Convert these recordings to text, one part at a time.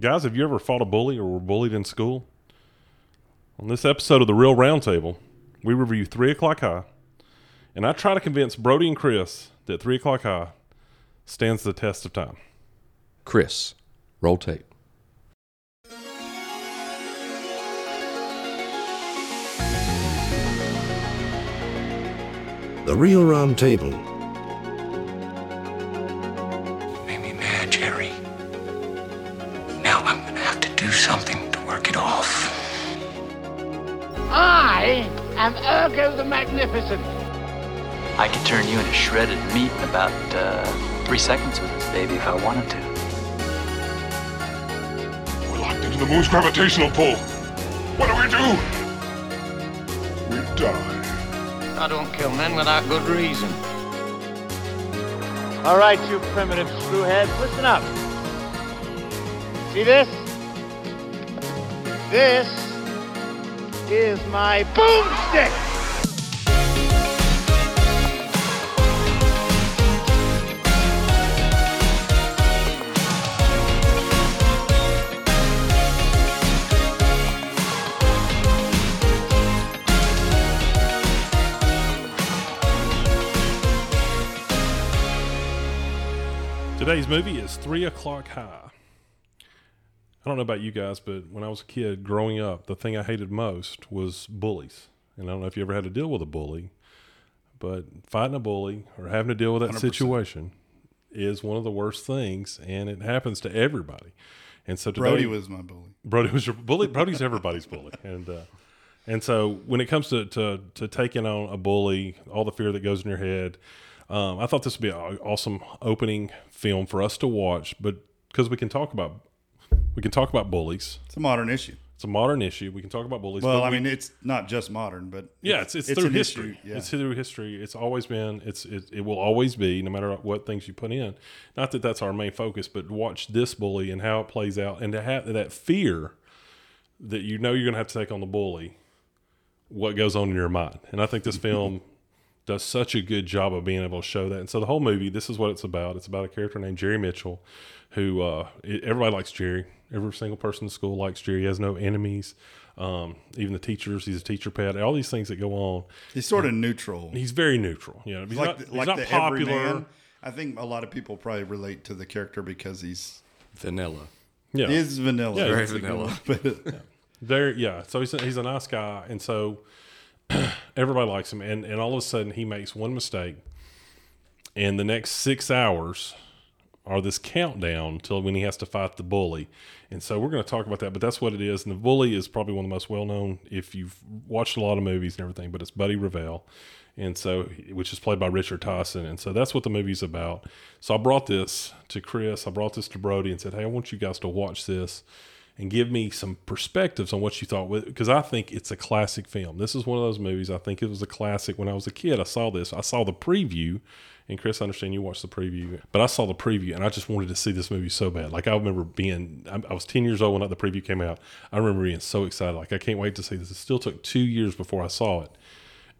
Guys, have you ever fought a bully or were bullied in school? On this episode of The Real Roundtable, we review 3 O'Clock High, and I try to convince Brodie and Chris that 3 O'Clock High stands the test of time. Chris, roll tape. The Real Round am Ergo the Magnificent. I could turn you into shredded meat in about uh, three seconds with this baby if I wanted to. We're locked into the moon's gravitational pull. What do we do? We die. I don't kill men without good reason. All right, you primitive screwheads, listen up. See this? This is my boomstick. Today's movie is Three O'Clock High. I don't know about you guys, but when I was a kid growing up, the thing I hated most was bullies. And I don't know if you ever had to deal with a bully, but fighting a bully or having to deal with that 100%. situation is one of the worst things, and it happens to everybody. And so today, Brodie was my bully. Brodie was your bully. Brodie's everybody's bully, and uh, and so when it comes to, to to taking on a bully, all the fear that goes in your head, um, I thought this would be an awesome opening film for us to watch. But because we can talk about we can talk about bullies, It's a modern issue. it's a modern issue. We can talk about bullies. Well, I we- mean, it's not just modern, but yeah, it's it's, through an history. Yeah. It's through history. It's always been. It's it, it will always be, no matter what things you put in. Not that that's our main focus, but watch this bully and how it plays out, and to have that fear that you know you're going to have to take on the bully. What goes on in your mind, and I think this film does such a good job of being able to show that. And so the whole movie, this is what it's about. It's about a character named Jerry Mitchell, who uh, it- everybody likes Jerry. Every single person in school likes Jerry. He has no enemies. Um, even the teachers, he's a teacher pet. All these things that go on. He's sort of neutral. He's very neutral. You know, he's like not, the, he's like not the popular. everyman. I think a lot of people probably relate to the character because he's Vanilla. Yeah, he is vanilla. Yeah, Very That's vanilla. one. But there. Yeah, so he's a, he's a nice guy, and so everybody likes him. And and all of a sudden, he makes one mistake, and the next six hours are this countdown till when he has to fight the bully. And so we're going to talk about that, but that's what it is. And the bully is probably one of the most well known if you've watched a lot of movies and everything. But it's Buddy Revell, and so which is played by Richard Tyson, and so that's what the movie's about. So I brought this to Chris, I brought this to Brodie, and said, "Hey, I want you guys to watch this." And give me some perspectives on what you thought because I think it's a classic film. This is one of those movies. I think it was a classic when I was a kid. I saw this. I saw the preview, and Chris, I understand you watched the preview, but I saw the preview and I just wanted to see this movie so bad. Like I remember being, I was ten years old when the preview came out. I remember being so excited. Like I can't wait to see this. It still took two years before I saw it,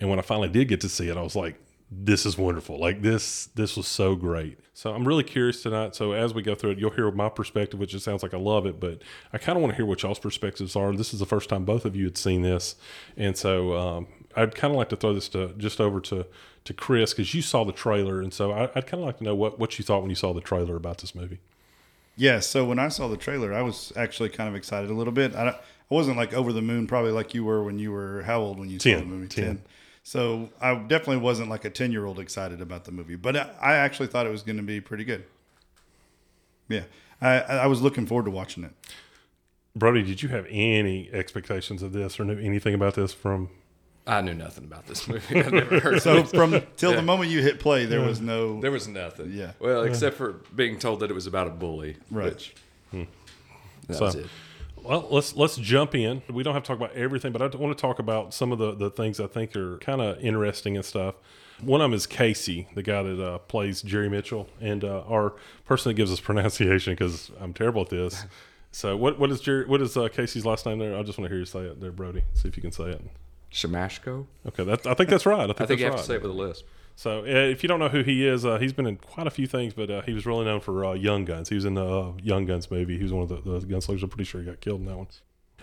and when I finally did get to see it, I was like, this is wonderful. Like this, this was so great. So I'm really curious tonight. So as we go through it, you'll hear my perspective, which it sounds like I love it, but I kind of want to hear what y'all's perspectives are. This is the first time both of you had seen this, and so um, I'd kind of like to throw this to just over to to Chris because you saw the trailer, and so I, I'd kind of like to know what what you thought when you saw the trailer about this movie. yeah, so when I saw the trailer, I was actually kind of excited a little bit. I, I wasn't like over the moon, probably like you were when you were how old when you saw the movie? 10. So I definitely wasn't like a ten year old excited about the movie, but I, I actually thought it was going to be pretty good. Yeah, I, I was looking forward to watching it. Brodie, did you have any expectations of this or knew anything about this from? I knew nothing about this movie. I've never heard So of it. from till Yeah. the moment you hit play, there was no. There was nothing. Yeah. Well, except for being told that it was about a bully. Right. Which, hmm, that So- was it. Well, let's let's jump in. We don't have to talk about everything, but I want to talk about some of the, the things I think are kind of interesting and stuff. One of them is Casey, the guy that uh, plays Jerry Mitchell, and uh, our person that gives us pronunciation because I'm terrible at this. So, what what is Jerry? What is uh, Casey's last name there? I just want to hear you say it there, Brodie. See if you can say it. Siemaszko? Okay, that, I think that's right. I think, I think that's you have right. to say it with a lisp. So uh, if you don't know who he is, uh, he's been in quite a few things, but uh, he was really known for uh, Young Guns. He was in the uh, Young Guns movie. He was one of the, the gunslingers. I'm pretty sure he got killed in that one.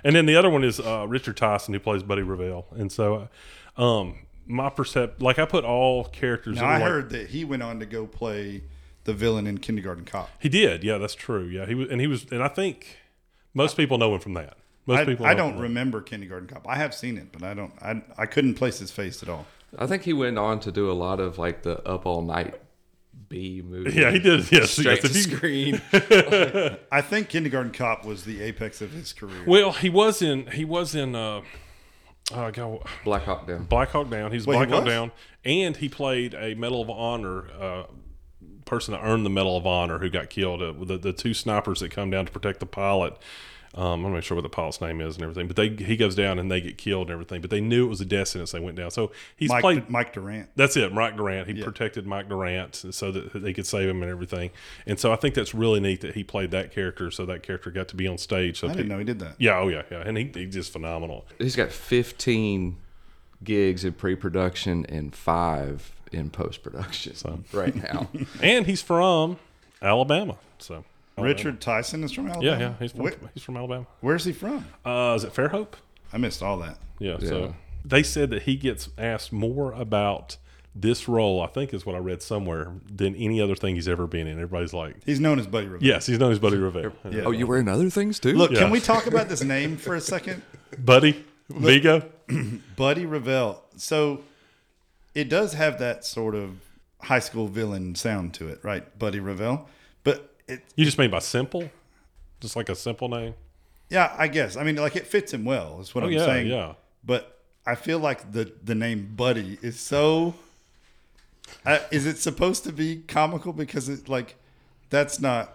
And then the other one is uh, Richard Tyson, who plays Buddy Revell. And so, um, my percept, like I put all characters. Now I like- heard that he went on to go play the villain in Kindergarten Cop. he did. Yeah, that's true. Yeah, he was, and he was, and I think most people know him from that. Most I, people. I don't remember Kindergarten Cop. I have seen it, but I don't. I I couldn't place his face at all. I think he went on to do a lot of like the Up All Night B movie. Yeah, he did. Yes, Straight yes, to if screen. I think Kindergarten Cop was the apex of his career. Well, he was in. He was in. Uh, uh, go, Black Hawk Down. Black Hawk Down. He's Wait, he Black Hawk was? Down, and he played a Medal of Honor uh, person that earned the Medal of Honor who got killed. Uh, the the two snipers that come down to protect the pilot. Um, I'm not sure what the pilot's name is and everything, but they he goes down and they get killed and everything. But they knew it was a death sentence. They went down. So he's Mike played. Mike Durant. That's it, Mike Durant. He Yeah. protected Mike Durant so that they could save him and everything. And so I think that's really neat that he played that character, so that character got to be on stage. So I didn't know he did that. Yeah, oh yeah, yeah, and he, he's just phenomenal. He's got 15 gigs in pre-production and five in post-production so. right now. and he's from Alabama. So Richard Tyson is from Alabama. yeah, yeah, he's from Where- he's from Alabama. where's he from? Uh, is it Fairhope? I missed all that. Yeah, Yeah. So they said that he gets asked more about this role. I think is what I read somewhere than any other thing he's ever been in. Everybody's like, He's known as Buddy Revell. yes, he's known as Buddy Revere. Yeah. Oh, you were in other things too? Look, Yeah. can we talk about this name for a second? Buddy Vigo. Buddy Revell. So it does have that sort of high school villain sound to it, right? Buddy Revell. But it, You just mean by simple, just like a simple name. yeah, I guess. I mean, like it fits him well. Is what Oh I'm yeah, saying. yeah. But I feel like the the name Buddy is so. Uh, is it supposed to be comical because it like that's not.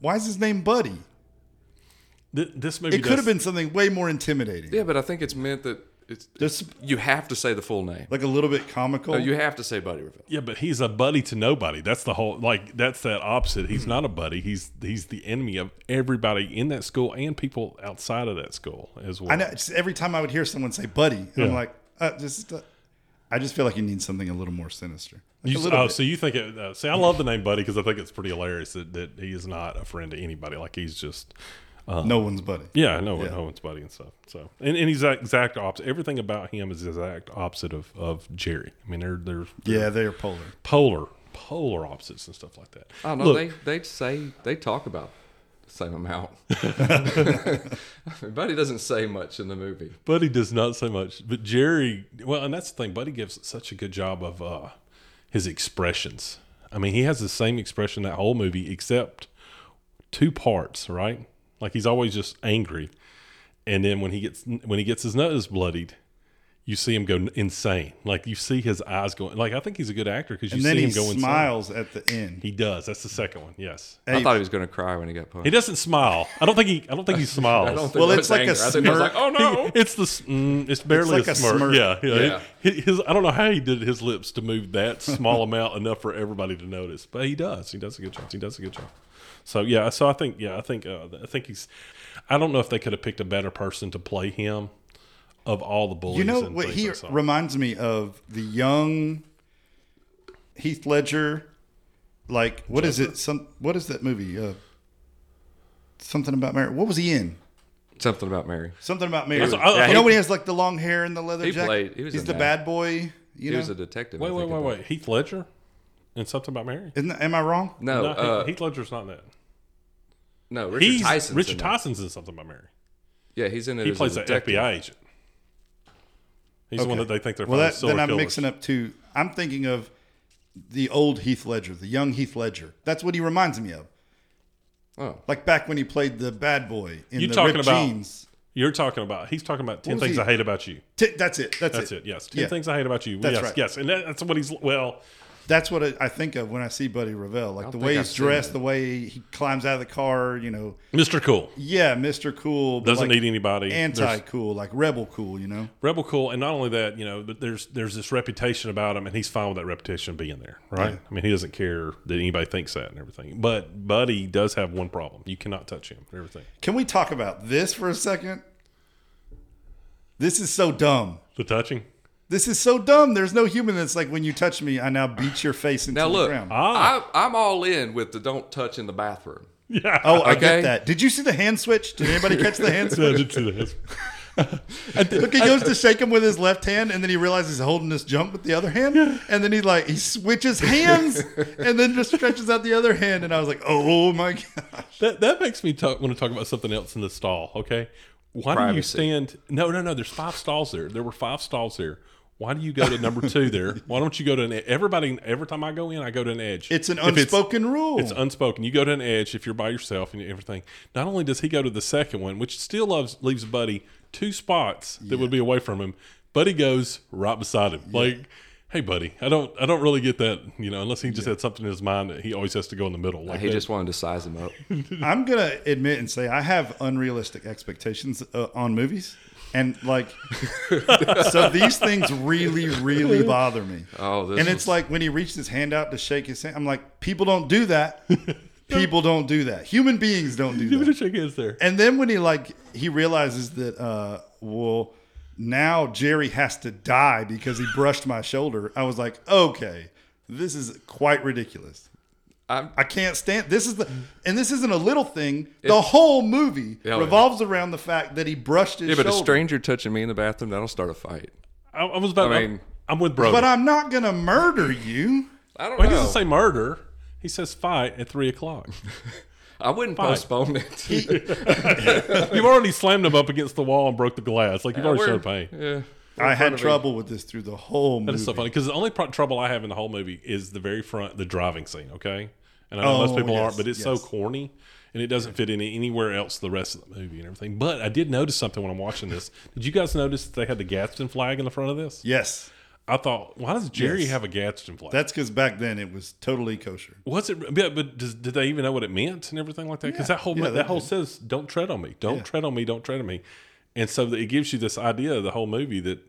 Why is his name Buddy? Th- This movie It could have been something way more intimidating. Yeah, but I think it's meant that it's There's you have to say the full name. like a little bit comical. No, you have to say Buddy Revell. Yeah, but he's a buddy to nobody. That's the whole like that's that opposite. He's not a buddy. He's he's the enemy of everybody in that school and people outside of that school as well. I know. Just every time I would hear someone say "buddy," and I'm Yeah. like, uh, just. Uh, I just feel like you need something a little more sinister. Like You, a little oh, bit. so you think it? Uh, see, I love the name Buddy because I think it's pretty hilarious that, that he is not a friend to anybody. Like he's just no one's buddy. yeah, no one, Yeah. no one's buddy and stuff. So and, and he's the exact opposite. Everything about him is the exact opposite of, of Jerry. I mean, they're they're, they're Yeah, they are polar. polar polar opposites and stuff like that. I don't know. Look, they they say they talk about the same amount. Buddy doesn't say much in the movie. Buddy does not say much, but Jerry. Well, and that's the thing. Buddy gives such a good job of uh, his expressions. I mean, he has the same expression that whole movie, except two parts. Right? Like he's always just angry, and then when he gets when he gets his nose bloodied, you see him go insane. Like you see his eyes going. Like I think he's a good actor because you then see he him go insane. smiles at the end. He does. That's the second one. Yes. I thought he was going to cry when he got punched. He doesn't smile. I don't think he. I don't think he smiles. I don't think Well, it's was like a anger. I think I was like, smirk. oh no. It's the s- mm, it's barely like a, a smirk. smirk. Yeah, yeah. Yeah. Hi- His, I don't know how he did his lips to move that small amount enough for everybody to notice, but he does. He does a good job. He does a good job. So yeah, so I think yeah, I think uh, I think he's. I don't know if they could have picked a better person to play him of all the bullies. You know what he I reminds me of the young Heath Ledger. Like what is it? Some what is that movie? Uh, something about Mary. What was he in? Something about Mary. Something about Mary. That's- I- you I- know when he has like the long hair and the leather He jacket. played- he was He's the that. bad boy. You he was a detective. Wait, wait, wait, wait. Heath Ledger and something about Mary. Isn't that, am I wrong? No, no, uh, Heath Ledger's not in that. No. Richard He's Tyson's Richard in it. Tyson's in something by Mary. Yeah, he's in it. He as plays the detective. FBI agent. He's the one that they think they're well, finding that, then I'm killers. mixing up two. I'm thinking of the old Heath Ledger, the young Heath Ledger. That's what he reminds me of. Oh, Like back when he played the bad boy in You the talking ripped about- jeans. You're talking about. He's talking about ten things he? I hate about you. T- that's it. That's, That's it. Yes, ten Yeah. things I hate about you. That's yes, right. yes, and that, that's what he's. Well, That's what I, I think of when I see Buddy Revell. Like the think way I've he's dressed, the way he climbs out of the car. You know, Mr. Cool yeah, Mister Cool, doesn't like need anybody. Anti cool, like rebel cool. You know, rebel cool, and not only that, you know, but there's there's this reputation about him, and he's fine with that reputation being there, right? Yeah. I mean, he doesn't care that anybody thinks that and everything. But Buddy does have one problem: you cannot touch him. and Everything. can we talk about this for a second? This is so dumb. The touching. This is so dumb. There's no human that's like when you touch me, I now beat your face into Now the look, ground. Ah. I, I'm all in with the don't touch in the bathroom. Yeah. Oh, I Okay. get that. Did you see the hand switch? Did anybody catch the hand switch? I switch? did see that. Look, he goes to shake him with his left hand, and then he realizes he's holding this jump with the other hand, and then he like he switches hands, and then just stretches out the other hand, and I was like, oh my gosh. That that makes me talk, want to talk about something else in the stall. Okay, why do you stand? No, no, no. There's five stalls there. There were five stalls there. Why do you go to number two there? Why don't you go to an e- everybody? Every time I go in, I go to an edge. It's an If unspoken rule. It's unspoken. You go to an edge if you're by yourself and everything. Not only does he go to the second one, which still loves, leaves Buddy two spots that would be away from him. Buddy goes right beside him. Like, hey, buddy, I don't, I don't really get that. You know, unless he just had something in his mind that he always has to go in the middle. Like he that. just wanted to size him up. I'm gonna admit and say I have unrealistic expectations uh, on movies, and like, so these things really, really bother me. Oh, this and it's was- like when he reached his hand out to shake his hand, I'm like, people don't do that. People don't do that. Human beings don't do Give it a that. shake hands there. And then when he like he realizes that uh well now Jerry has to die because he brushed my shoulder, I was like, okay, this is quite ridiculous. I'm, I can't stand this is the and this isn't a little thing. The whole movie Yeah, yeah. revolves around the fact that he brushed his yeah, but a stranger touching me in the bathroom that'll start a fight. I, I was about. I I mean- mean, I'm with bro. But I'm not gonna murder you. I don't well, he doesn't say murder. He says fight at three o'clock. I wouldn't Fight. postpone it. you've already slammed him up against the wall and broke the glass. Like you've already We're- showed pain. Yeah. I had of me. trouble with this through the whole movie. That is so funny because the only pro- trouble I have in the whole movie is the very front, the driving scene. Okay, and I know most Oh, people yes, aren't, but it's so corny and it doesn't fit in anywhere else the rest of the movie and everything. But I did notice something when I'm watching this. Did you guys notice that they had the Gadsden flag in the front of this? Yes. I thought, why does Jerry Yes. have a Gadsden flag? That's because back then it was totally kosher. Was it? But, but does, did they even know what it meant and everything like that? Because Yeah. that whole Yeah, they that whole says, "Don't tread on me, don't Yeah. tread on me, don't tread on me," and so it gives you this idea of the whole movie that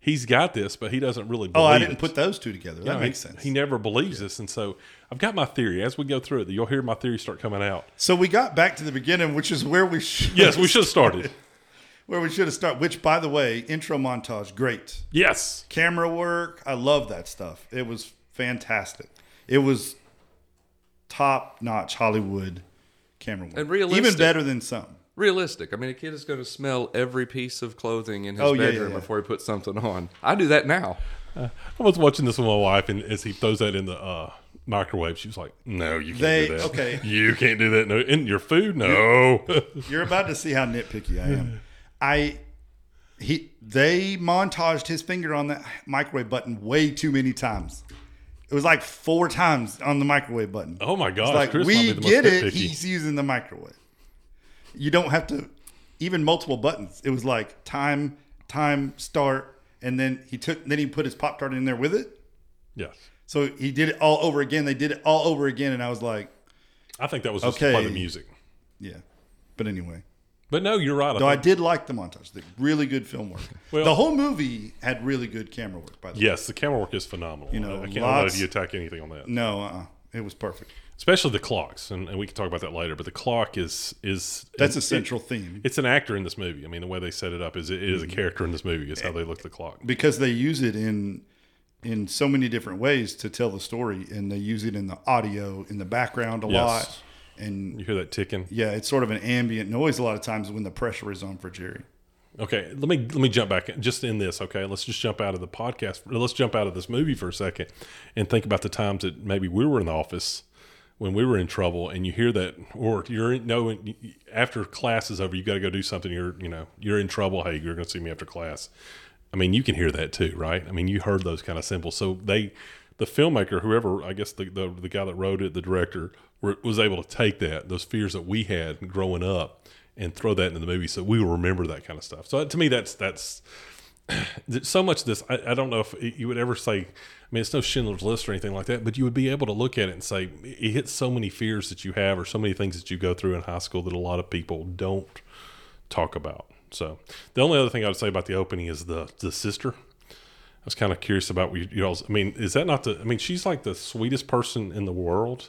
he's got this, but he doesn't really. Oh, I didn't it. put those two together. That No, makes he, sense. He never believes this, and so I've got my theory. As we go through it, you'll hear my theory start coming out. so we got back to the beginning, which is where we should Yes, we should have started. where we should have started. Which, by the way, intro montage, great. Yes, camera work. I love that stuff. It was fantastic. It was top notch Hollywood camera work. And realistic. Even better than some. Realistic. I mean, a kid is going to smell every piece of clothing in his Oh, yeah, yeah, bedroom yeah. before he puts something on. I do that now. I was watching this with my wife, and as he throws that in the uh, microwave, she was like, "No, you can't They- do that. okay. you can't do that. No, in your food, no." You're about to see how nitpicky I am. I he they montaged his finger on that microwave button way too many times. It was like four times on the microwave button. oh my gosh, It's like Chris might we be the most get it. nitpicky. He's using the microwave. You don't have to even multiple buttons. It was like time, time, start, and then he took. Then he put his pop tart in there with it. yes. So he did it all over again. They did it all over again, and I was like, I think that was just Okay. by the music. yeah. But anyway, But no, you're right. I though I did like the montage. The really good film work. Well- the whole movie had really good camera work. By the way, yes, the camera work is phenomenal. You know, I can't lots- let you attack anything on that. no, uh, it was perfect. Especially the clocks, and, and we can talk about that later. But the clock is is That's a it- central theme It's an actor in this movie. I mean, the way they set it up is it is a Mm-hmm. character in this movie. Is how they look at the clock. because they use it in in so many different ways to tell the story, and they use it in the audio in the background a Yes. lot, and You hear that ticking? yeah, it's sort of an ambient noise a lot of times when the pressure is on for Jerry. Okay, let me let me jump back just in this. Okay, let's just jump out of the podcast. Let's jump out of this movie for a second and think about the times that maybe we were in the office when we were in trouble, and you hear that, or you're in, no after class is over, you got to go do something. You're you know you're in trouble. Hey, you're going to see me after class. I mean, you can hear that too, right? I mean, you heard those kind of symbols. So they, the filmmaker, whoever I guess the the, the guy that wrote it, the director, were, was able to take that those fears that we had growing up and throw that into the movie, so we will remember that kind of stuff. So to me, that's that's so much of this. I, I don't know if you would ever say. I mean, it's no Schindler's List or anything like that, but you would be able to look at it and say it hits so many fears that you have, or so many things that you go through in high school that a lot of people don't talk about. So the only other thing I would say about the opening is the the sister. I was kind of curious about what you. I mean, is that not the? I mean, she's like the sweetest person in the world.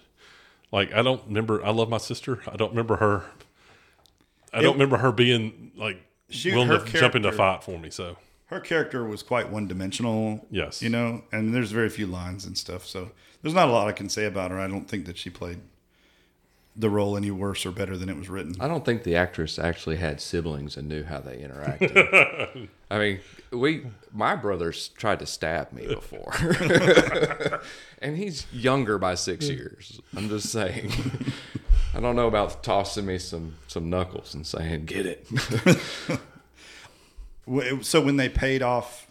Like I don't remember. I love my sister. I don't remember her. I don't remember her being like She- willing to jump into fight for me. So her character was quite one dimensional. Yes. You know, and there's very few lines and stuff. So there's not a lot I can say about her. I don't think that she played the role any worse or better than it was written. I don't think the actress actually had siblings and knew how they interacted. I mean, we my brothers tried to stab me before, and he's younger by six years. I'm just saying. I don't know about tossing me some some knuckles and saying get it. So when they paid off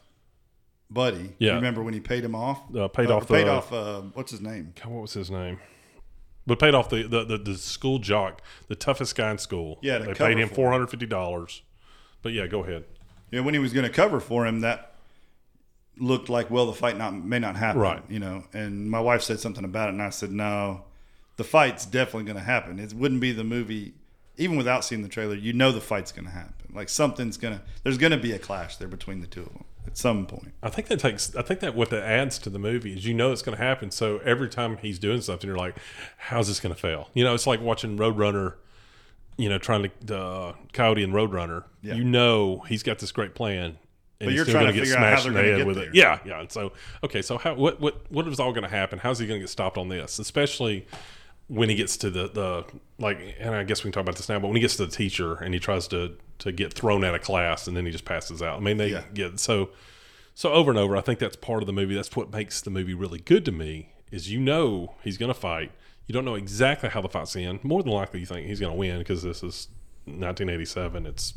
Buddy, Yeah. you remember when he paid him off? Uh, paid off paid the- off. Uh, what's his name? God, what was his name? But paid off the, the, the, the school jock, the toughest guy in school. Yeah, they paid him four hundred fifty dollars. But yeah, go ahead. Yeah, when he was going to cover for him, that looked like well, the fight not may not happen, Right. You know, and my wife said something about it, and I said no, the fight's definitely going to happen. It wouldn't be the movie, even without seeing the trailer. You know, the fight's going to happen. Like something's gonna, there's to be a clash there between the two of them at some point. I think that takes. I think that what that adds to the movie is you know it's going to happen. So every time he's doing something, you're like, "How's this going to fail?" You know, it's like watching Roadrunner. You know, trying to uh, Coyote and Roadrunner. Yeah. You know he's got this great plan, and But he's you're trying gonna to get figure out how smashed they're in the gonna head with there. it. Yeah, yeah. And so, okay, so how what what what is all going to happen? How's he going to get stopped on this? Especially when he gets to the the like, and I guess we can talk about this now. But when he gets to the teacher and he tries to to get thrown out of class, and then he just passes out. I mean, they Yeah. get so. So over and over, I think that's part of the movie. That's what makes the movie really good to me. Is you know he's going to fight. You don't know exactly how the fight's end. More than likely, you think he's going to win because this is 1987. It's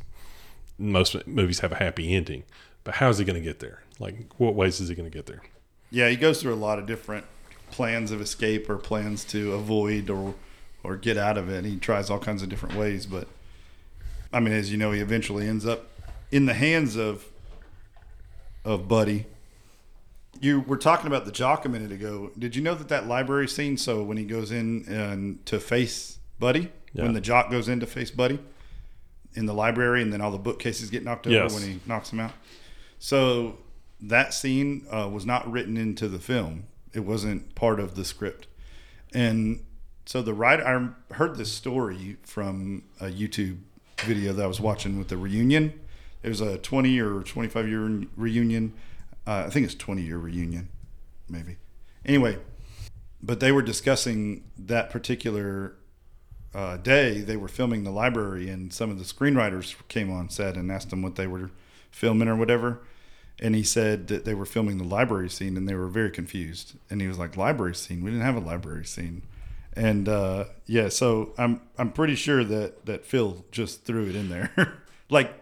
most movies have a happy ending, but how's he going to get there? Like, what ways is he going to get there? Yeah, he goes through a lot of different plans of escape or plans to avoid or or get out of it. He tries all kinds of different ways, but I mean, as you know, he eventually ends up in the hands of of Buddy. You were talking about the jock a minute ago. Did you know that that library scene? So when he goes in and to face Buddy, Yeah. when the jock goes in to face Buddy in the library, and then all the bookcases get knocked over Yes. when he knocks him out. So that scene uh, was not written into the film. It wasn't part of the script, and so the writer. I heard this story from a YouTube video that I was watching with the reunion. It was a 20 or 25 year reunion. Uh, I think it's 20 year reunion, maybe. Anyway, but they were discussing that particular uh, day. They were filming the library, and some of the screenwriters came on set and asked them what they were filming or whatever. And he said that they were filming the library scene, and they were very confused. And he was like, "Library scene? We didn't have a library scene." And uh, yeah, so I'm I'm pretty sure that that Phil just threw it in there, like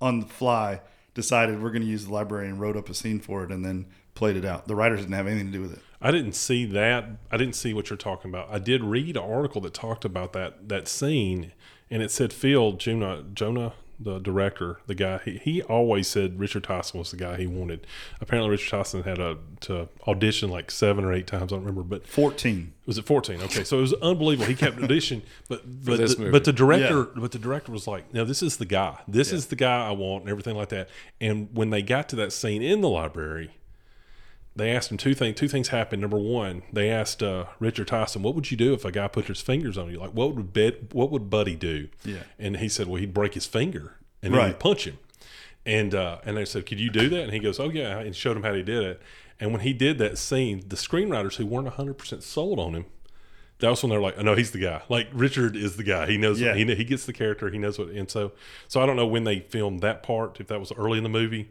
on the fly, decided we're going to use the library and wrote up a scene for it, and then played it out. The writers didn't have anything to do with it. I didn't see that. I didn't see what you're talking about. I did read an article that talked about that that scene, and it said Phil Jonah Jonah, the director, the guy. He, he always said Richard Tyson was the guy he wanted. Apparently, Richard Tyson had a to audition like seven or eight times. I don't remember, but Fourteen. was it 14? Okay, so it was unbelievable. He kept auditioning, but but the, but the director but the director was like, "No, this is the guy. This Yeah. is the guy I want," and everything like that. And when they got to that scene in the library, they asked him two things. Two things happened. Number one, they asked uh, Richard Tyson, "What would you do if a guy put his fingers on you? Like, what would Bed, what would Buddy do?" Yeah. and he said, "Well, he'd break his finger and then Right. he'd punch him." And uh, and they said, "Could you do that?" And he goes, "Oh yeah," and showed him how he did it. And when he did that scene, the screenwriters who weren't hundred percent sold on him, that was when they're like, "Oh no, he's the guy. Like Richard is the guy. He knows. Yeah. He he gets the character. He knows what." And so, so I don't know when they filmed that part. If that was early in the movie,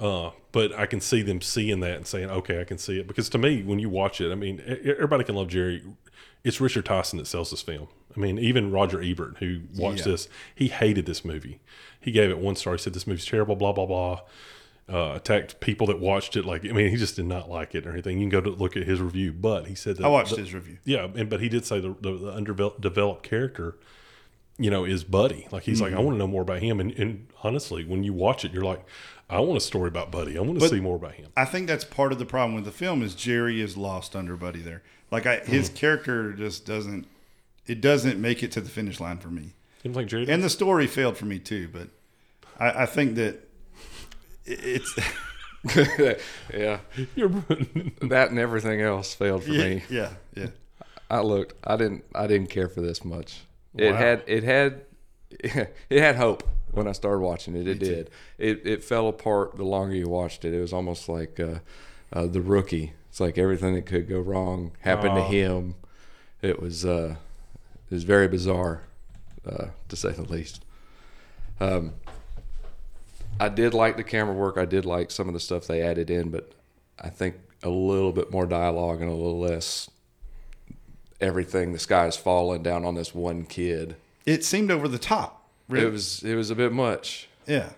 uh, but I can see them seeing that and saying, "Okay, I can see it." Because to me, when you watch it, I mean, everybody can love Jerry. It's Richard Tyson that sells this film. I mean, even Roger Ebert, who watched Yeah. this, he hated this movie. He gave it one star. He said this movie's terrible. Blah blah blah. Uh, attacked people that watched it. Like, I mean, he just did not like it or anything. You can go to look at his review, but he said that I watched the- his review. yeah, and but he did say the, the, the underdeveloped character, you know, is Buddy. Like he's Mm-hmm. like, I want to know more about him. And, and honestly, when you watch it, you're like, I want a story about Buddy. I want to But- see more about him. I think that's part of the problem with the film is Jerry is lost under Buddy there. Like I, his Mm. character just doesn't. It doesn't make it to the finish line for me. You don't think Jerry? And the story failed for me too. But I, I think that it's yeah, You're, that and everything else failed for yeah, me. yeah, yeah. I looked. I didn't. I didn't care for this much. It had. It had. It had hope. When I started watching it. It did. It it fell apart the longer you watched it. It was almost like uh, uh, the rookie. It's like everything that could go wrong happened to Aw. him. It was uh, it was very bizarre, uh, to say the least. Um, I did like the camera work. I did like some of the stuff they added in, but I think a little bit more dialogue and a little less everything. The sky is falling down on this one kid. It seemed over the top. It was it was a bit much. Yeah.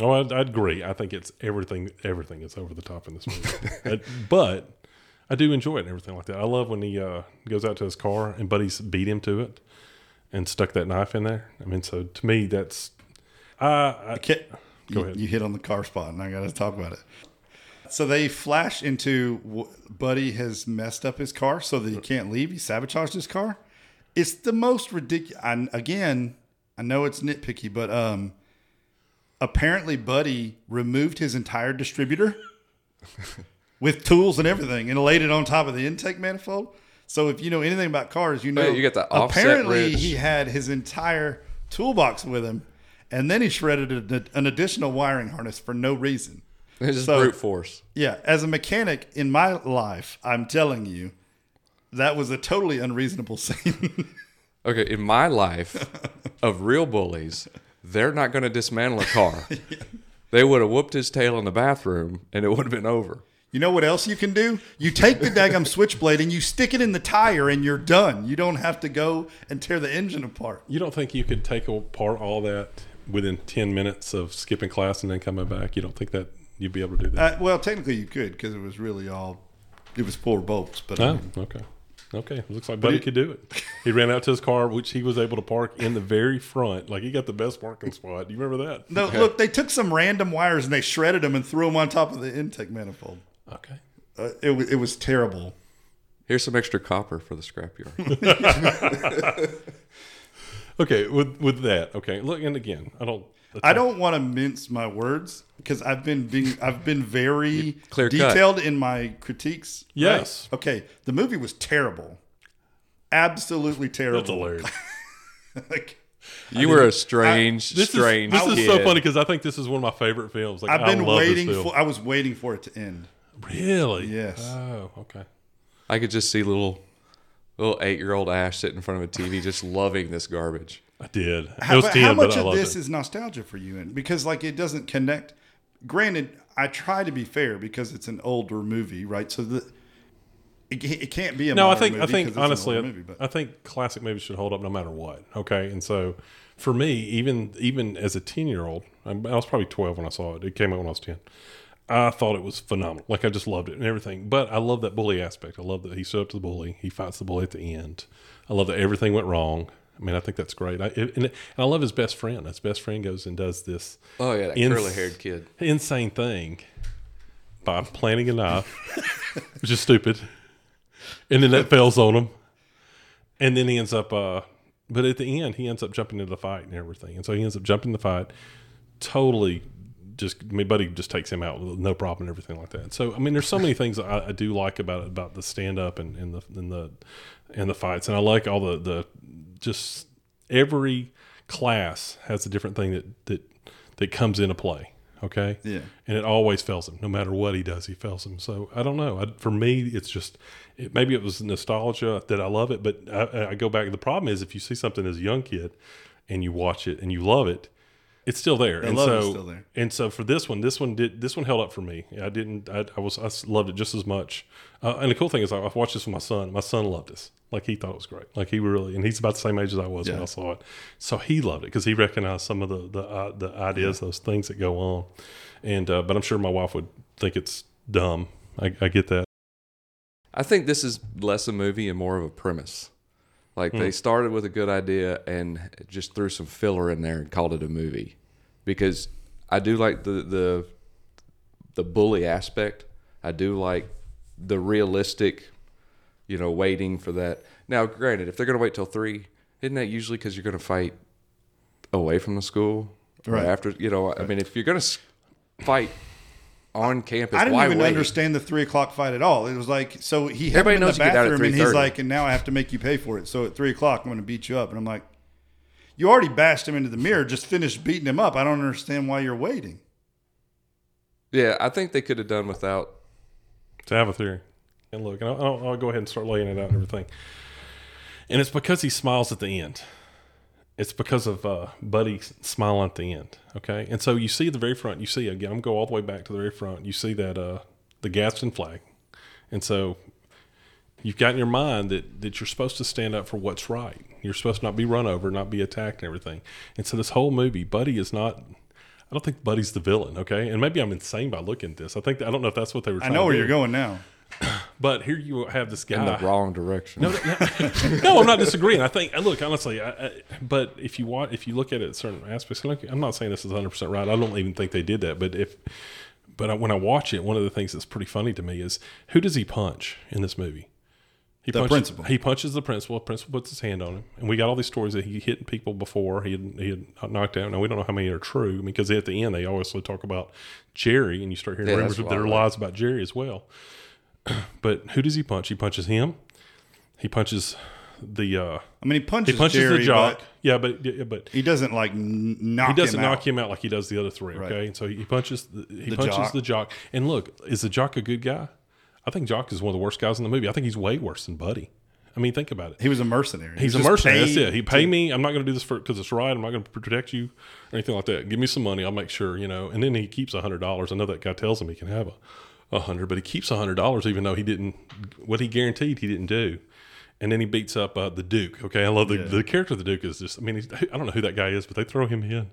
Oh, I'd, I'd agree. I think it's everything. Everything is over the top in this movie, Uh, but I do enjoy it and everything like that. I love when he uh, goes out to his car and Buddy's beat him to it and stuck that knife in there. I mean, so to me, that's. Uh, I, Okay. Go you, ahead. You hit on the car spot, and I got to talk about it. So they flash into w- Buddy has messed up his car so that he can't leave. He sabotaged his car. It's the most ridiculous. And again, I know it's nitpicky, but um, apparently Buddy removed his entire distributor with tools and everything and laid it on top of the intake manifold. So if you know anything about cars, you know Yeah, you get the apparently he had his entire toolbox with him, and then he shredded a, an additional wiring harness for no reason. It's just So- brute force. Yeah, as a mechanic in my life, I'm telling you, that was a totally unreasonable scene. Okay, in my life of real bullies, they're not going to dismantle a car. They would have whooped his tail in the bathroom, and it would have been over. you know what else you can do? You take the daggum switchblade and you stick it in the tire, and you're done. You don't have to go and tear the engine apart. you don't think you could take apart all that within ten minutes of skipping class and then coming back? You don't think that you'd be able to do that? Uh, well, technically you could because it was really all it was four bolts, but I Oh, mean, okay. Okay. Looks like Buddy it- could do it. He ran out to his car, which he was able to park in the very front. Like he got the best parking spot. Do you remember that? no, look, they took some random wires and they shredded them and threw them on top of the intake manifold. Okay. Uh, it was it was terrible. Here's some extra copper for the scrapyard. Okay. With with that, okay. Look, and again, I don't. I don't want to mince my words because I've been being I've been very Clear cut. detailed in my critiques. right? Yes. Okay. The movie was terrible. Absolutely terrible. That's hilarious. like, You were a strange, This strange is this kid. is so funny because I think this is one of my favorite films. Like I've I been love waiting for. I was waiting for it to end. Really? Yes. Oh, okay. I could just see little, little eight-year-old Ash sitting in front of a TV, just loving this garbage. I did. How, it was 10, how much but I of this it. is nostalgia for you? And because like it doesn't connect. Granted, I try to be fair because it's an older movie, right? So the it, it can't be a no, I think I think honestly, movie, I think classic movies should hold up no matter what. Okay, and so for me, even even as a ten year old, I was probably twelve when I saw it. It came out when I was ten. I thought it was phenomenal. Like I just loved it and everything. But I love that bully aspect. I love that he stood up to the bully. He fights the bully at the end. I love that everything went wrong. I mean, I think that's great. I, and, and I love his best friend. His best friend goes and does this Oh yeah, that Ins- curly-haired kid. insane thing by planting a knife, which is stupid. And then that fails on him. And then he ends up, uh, but at the end, he ends up jumping into the fight and everything. And so he ends up jumping the fight, totally just, my Buddy just takes him out with no problem and everything like that. So, I mean, there's so many things I, I do like about it, about the stand up and, and the, and the, and the fights. And I like all the, the, just every class has a different thing that, that, that comes into play. Okay. Yeah. And it always fails him. No matter what he does, he fails him. So I don't know. I, for me, it's just it, maybe it was nostalgia that I love it, but I, I go back. The problem is if you see something as a young kid and you watch it and you love it, it's still there. and love so, is still there. And so for this one, this one did this one held up for me. I didn't. I, I was I loved it just as much. Uh, and the cool thing is, I, I watched this with my son. My son loved this. Like he thought it was great. Like he really, and he's about the same age as I was when I saw it. So he loved it because he recognized some of the the uh, the ideas, those things that go on. And uh, but I'm sure my wife would think it's dumb. I, I get that. I think this is less a movie and more of a premise. Like they started with a good idea and just threw some filler in there and called it a movie. Because I do like the the the bully aspect. I do like the realistic, you know, waiting for that. Now, granted, if they're going to wait till three, isn't that usually because you're going to fight away from the school, or Right. After you know, I mean, if you're going to fight on campus, I didn't even wait? understand the three o'clock fight at all. It was like so he had Everybody him in knows the get out at bathroom and he's like, and now I have to make you pay for it. So at three o'clock I'm going to beat you up, and I'm like, You already bashed him into the mirror. Just finished beating him up. I don't understand why you're waiting. Yeah, I think they could have done without. to have a theory. And look, and I'll, I'll, I'll go ahead and start laying it out and everything. And it's because he smiles at the end. It's because of uh, Buddy smiling at the end. Okay, and so you see at the very front. You see again. I'm gonna go all the way back to the very front. You see that uh, the Gadsden flag, and so you've got in your mind that that you're supposed to stand up for what's right. You're supposed to not be run over, not be attacked, and everything. And so this whole movie, Buddy is not. I don't think Buddy's the villain. Okay, and maybe I'm insane by looking at this. I think I don't know if that's what they were. I Trying know to where do. you're going now. But here you have this guy. In the wrong direction. No, no, I'm not disagreeing. I think, look, honestly, I, I, but if you want, if you look at it certain aspects, look, I'm not saying this is 100 percent right. I don't even think they did that. But if, but I, when I watch it, one of the things that's pretty funny to me is who does he punch in this movie? He The punches, principal. He punches the principal. The principal puts his hand on him, and we got all these stories that he hit people before. He had, he had knocked out. Now we don't know how many are true because at the end they always talk about Jerry, and you start hearing Yeah, rumors that there are I lies about Jerry as well. But who does he punch? He punches him. He punches the. uh I mean, he punches, He punches Jerry, the jock. but Yeah, but yeah, but he doesn't like knock he doesn't him knock out. him out like he does the other three. Right. Okay, and so he punches the, he The punches jock. the jock. And look, is the jock a good guy? I think Jock is one of the worst guys in the movie. I think he's way worse than Buddy. I mean, think about it. He was a mercenary. He He's a mercenary. That's it. He pay to- me. I'm not going to do this for because it's right. I'm not going to protect you or anything like that. Give me some money. I'll make sure you know. And then he keeps a hundred dollars. I know that guy tells him he can have a a hundred, but he keeps a hundred dollars even though he didn't what he guaranteed he didn't do. And then he beats up uh, the Duke. Okay, I love the the character of the Duke is just. I mean, he's, I don't know who that guy is, but they throw him in.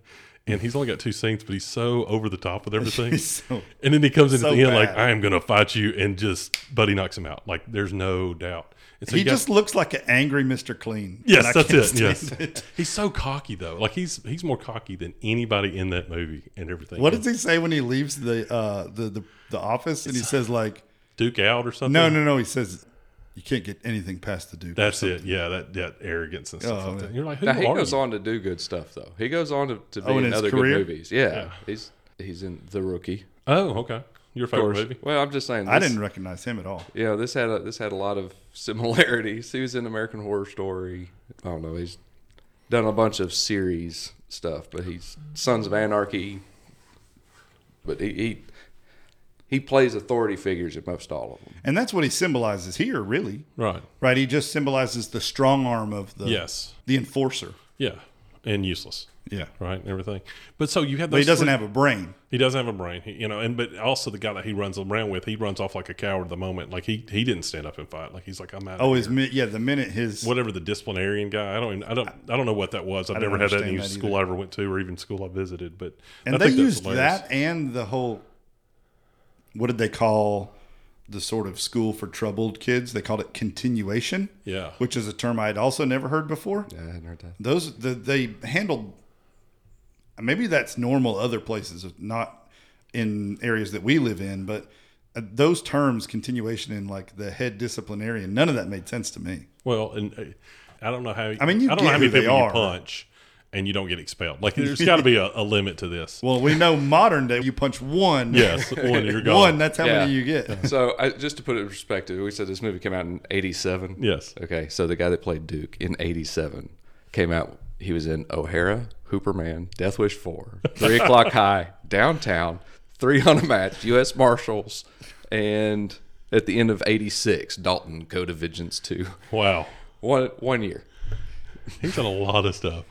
And he's only got two scenes, but he's so over the top with everything. So- and then he comes in so at the end like, "I am going to fight you," and just Buddy knocks him out. Like, there's no doubt. And so He got- just looks like an angry Mr. Clean. Yes, that's it. Yes, it. he's so cocky though. Like he's he's more cocky than anybody in that movie and everything. What does he say when he leaves the uh, the, the the office? And he says like, Duke out or something? no, no, no. He says you can't get anything past the dude. That's it. Yeah, that that arrogance and oh, stuff Oh, like that. You're like, who Now, he goes you? on to do good stuff, though. He goes on to, to oh, be Oh, in in other career? good movies. Yeah, Yeah. he's he's in The Rookie. Oh, okay. Your Of favorite course. movie? Well, I'm just saying. I didn't recognize him at all. Yeah, this had a, this had a lot of similarities. He was in American Horror Story. I don't know. He's done a bunch of series stuff, but he's Sons of Anarchy. But he he, he plays authority figures in most all of them. And that's what he symbolizes here, really. Right. Right? He just symbolizes the strong arm of the Yes. the enforcer. Yeah. And useless. Yeah. Right. And everything. But so you have. But he doesn't three- have a brain. He doesn't have a brain. He, you know, and but also the guy that he runs around with, he runs off like a coward the moment. Like he he didn't stand up and fight. Like he's like, I'm out. Oh, of his here. mi- yeah. The minute his whatever the disciplinarian guy. I don't. Even, I don't. I don't know what that was. I've never had that in any that school either. I ever went to, or even school I visited. But and I they think used that and the whole. What did they call the sort of school for troubled kids? They called it continuation. Yeah. which is a term I'd also never heard before. Yeah, I hadn't heard that. Those the, they handled. Maybe that's normal other places, not in areas that we live in, but uh, those terms, continuation and like the head disciplinarian, none of that made sense to me. Well, and uh, I don't know how. I mean, you I don't get know how many who they people you are. punch, and you don't get expelled. Like there's got to be a, a limit to this. Well, we know modern day, you punch one. yes, one you're gone. one. That's how Yeah. many you get. So I, just to put it in perspective, we said this movie came out in '87. Yes. Okay, so the guy that played Duke in '87 came out. He was in O'Hara, Hooperman, Death Wish 4, Three O'clock High, Downtown, Three on a Match, U.S. Marshals, and at the end of '86, Dalton Code of Vengeance 2. Wow, One one year. he's done a lot of stuff.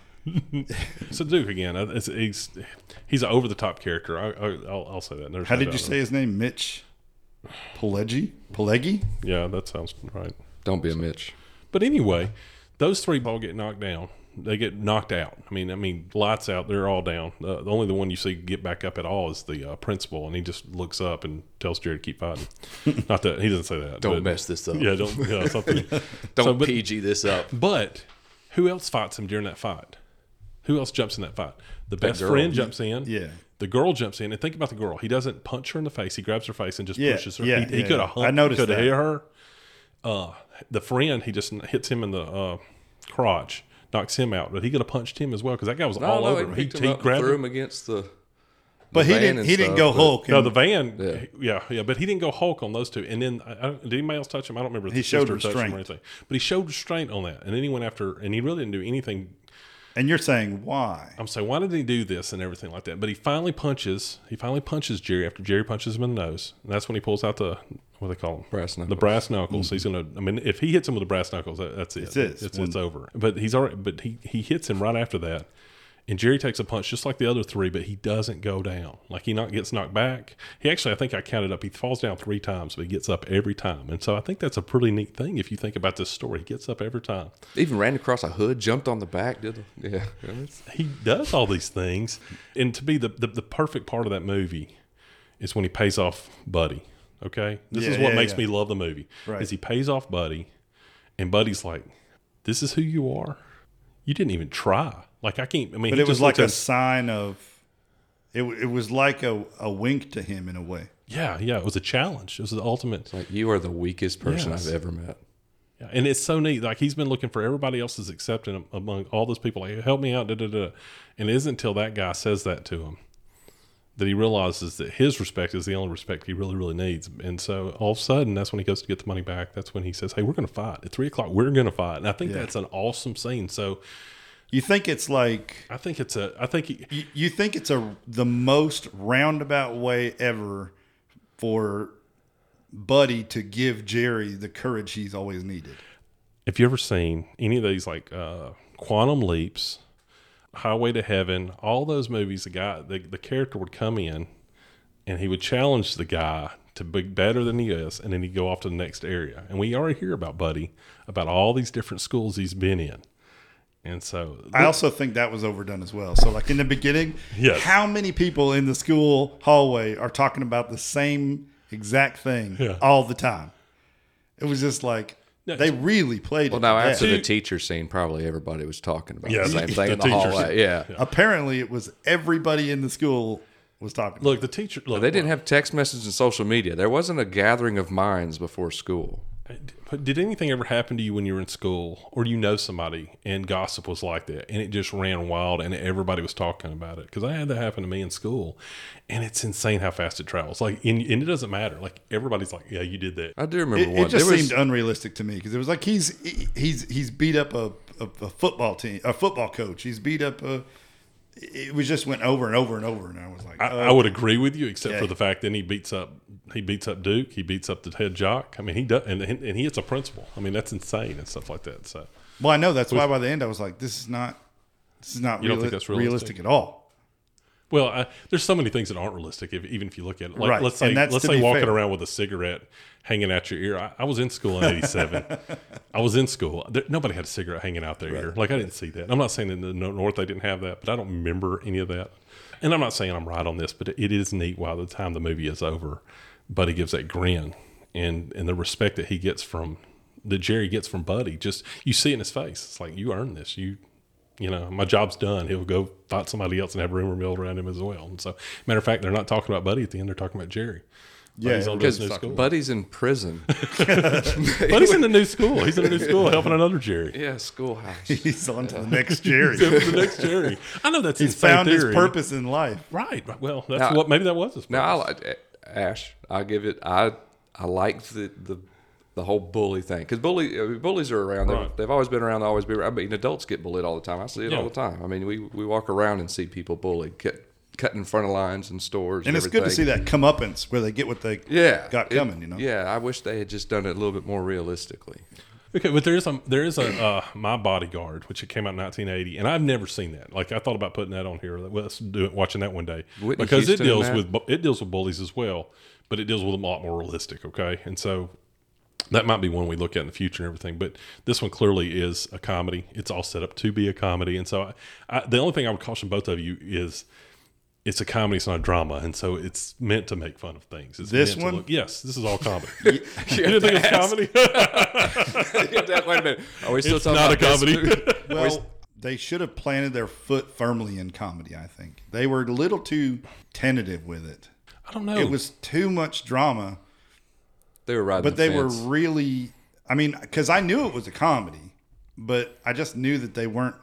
So Duke again, uh, it's, he's he's an over the top character. I, I, I'll, I'll say that. There's How no did you doubt. say his name? Mitch Pileggi? Pileggi? Yeah, that sounds right. Don't be a Mitch. But anyway, those three all get knocked down. They get knocked out. I mean, I mean, lights out. They're all down. Uh, the only the one you see get back up at all is the uh, principal, and he just looks up and tells Jerry to keep fighting. Not that he doesn't say that. Don't but- mess this up. Yeah, don't. Yeah, something. Don't So, but- PG this up. But who else fights him during that fight? Who else jumps in that fight? The best girl. friend jumps in. Yeah. The girl jumps in, and think about the girl. He doesn't punch her in the face. He grabs her face and just Yeah, pushes her. yeah, he he yeah, could have yeah. I humped. noticed Could have that. hit her. Uh, the friend, he just hits him in the uh, crotch, knocks him out. But he could have punched him as well because that guy was No, all no, over he him. He, picked him he up grabbed threw him. him against the. But he didn't. and He didn't go but- Hulk. No, and- the van. Yeah. Yeah. yeah, but he didn't go Hulk on those two. And then, I, I, don't- did anybody else touch him? I don't remember. if He the showed sister him restraint. or anything. But he showed restraint on that, and then he went after, and he really didn't do anything. And you're saying why? I'm saying, why did he do this and everything like that? But he finally punches. He finally punches Jerry after Jerry punches him in the nose, and that's when he pulls out the what do they call them? Brass The knuckles. brass knuckles. He's gonna. I mean, if he hits him with the brass knuckles, that, that's it. It's it. It's, it's over. But he's already. But he he hits him right after that, and Jerry takes a punch just like the other three, but he doesn't go down. Like he not gets knocked back. He actually, I think I counted up. He falls down three times, but he gets up every time. And so I think that's a pretty neat thing if you think about this story. He gets up every time. Even ran across a hood, jumped on the back, did the, yeah. He does all these things. And to be the, the, the perfect part of that movie is when he pays off Buddy. Okay? This is what yeah, makes yeah. me love the movie. Right. Is he pays off Buddy and Buddy's like, This is who you are? You didn't even try. Like I can't I mean But it was like looked a sign of. It, it was like a, a wink to him in a way. Yeah, yeah. It was a challenge. It was the ultimate like you are the weakest person Yes. I've ever met. Yeah, and it's so neat. Like he's been looking for everybody else's acceptance among all those people. Like, help me out, da da da. And it isn't until that guy says that to him that he realizes that his respect is the only respect he really, really needs. And so all of a sudden, that's when he goes to get the money back. That's when he says, "Hey, we're going to fight at three o'clock. We're going to fight." And I think that's an awesome scene. So You think it's like I think it's a. I think he, you, you think it's a the most roundabout way ever for Buddy to give Jerry the courage he's always needed. if you ever seen any of these like uh, Quantum Leaps, Highway to Heaven, all those movies, the guy, the, the character would come in and he would challenge the guy to be better than he is, and then he'd go off to the next area. And we already hear about Buddy, about all these different schools he's been in. And so, I also think that was overdone as well. So, like in the beginning, Yes. how many people in the school hallway are talking about the same exact thing Yeah. all the time? It was just like Yeah, they really played Well, it. now after the teacher scene, probably everybody was talking about Yeah, the same thing the in the teachers- hallway. Yeah. apparently it was everybody in the school was talking. look, the teacher, look, They didn't have text messages and social media. There wasn't a gathering of minds before school. But did anything ever happen to you when you were in school, or you know somebody and gossip was like that, and it just ran wild, and everybody was talking about it? Because I had that happen to me in school, and it's insane how fast it travels. Like, and, and it doesn't matter. Like everybody's like, "Yeah, you did that." I do remember It, one. it just there was, seemed unrealistic to me because it was like he's he's he's beat up a, a, a football team, a football coach. He's beat up a. It was just went over and over and over, and I was like, I, oh, I would agree with you, except Yeah. for the fact that he beats up he beats up Duke, he beats up the head jock. I mean, he does, and and he is a principal. I mean, that's insane and stuff like that. So. Well, I know that's why by the end I was like, this is not this is not You don't think that's realistic? realistic? at all. Well, I, there's so many things that aren't realistic, if, even if you look at it. Like, Right, let's say, let's say walking fair. around with a cigarette hanging out your ear. I, I was in school in '87. I was in school. There, nobody had a cigarette hanging out their ear. Like I didn't see that. I'm not saying in the North they didn't have that, but I don't remember any of that. And I'm not saying I'm right on this, but it is neat. By the time the movie is over, Buddy gives that grin and and the respect that he gets from that Jerry gets from Buddy. Just you see it in his face. It's like you earned this. You you know, my job's done. He'll go fight somebody else and have rumor mill around him as well. And so, matter of fact, they're not talking about Buddy at the end. They're talking about Jerry. Yeah, Buddy's on because new. Buddy's in prison. Buddy's in the new school. He's in a new school helping another Jerry. yeah, schoolhouse. He's on to the next Jerry. the next Jerry. I know that's He's insane found his purpose in life. Right. Well, that's Now- what maybe that was his purpose. Now, I like Ash. I give it. I I like the the the whole bully thing because bully I mean, bullies are around. They've, they've always been around. They'll always be around. I mean, adults get bullied all the time. I see it Yeah. all the time. I mean, we we walk around and see people bullied, get cut in front of lines in stores, And it's good to see everything. that comeuppance where they get what they Yeah, got it- coming, you know? Yeah, I wish they had just done it a little bit more realistically. Okay, but there is a there is a uh, my bodyguard, which it came out in 1980, and I've never seen that. Like I thought about putting that on here. Let's do it, watching that one day Whitney because Houston it deals with it deals with bullies as well, but it deals with them a lot more realistic. Okay, and so that might be one we look at in the future and everything. But this one clearly is a comedy. It's all set up to be a comedy, and so I, I, the only thing I would caution both of you is. It's a comedy, it's not a drama, and so it's meant to make fun of things. It's This one? look- yes, this is all comedy. you didn't think it's comedy? Wait a minute. Are we still It's talking not a about this? comedy. Well, they should have planted their foot firmly in comedy, I think. They were a little too tentative with it. I don't know. It was too much drama, They were riding, but the they were really, I mean, because I knew it was a comedy, but I just knew that they weren't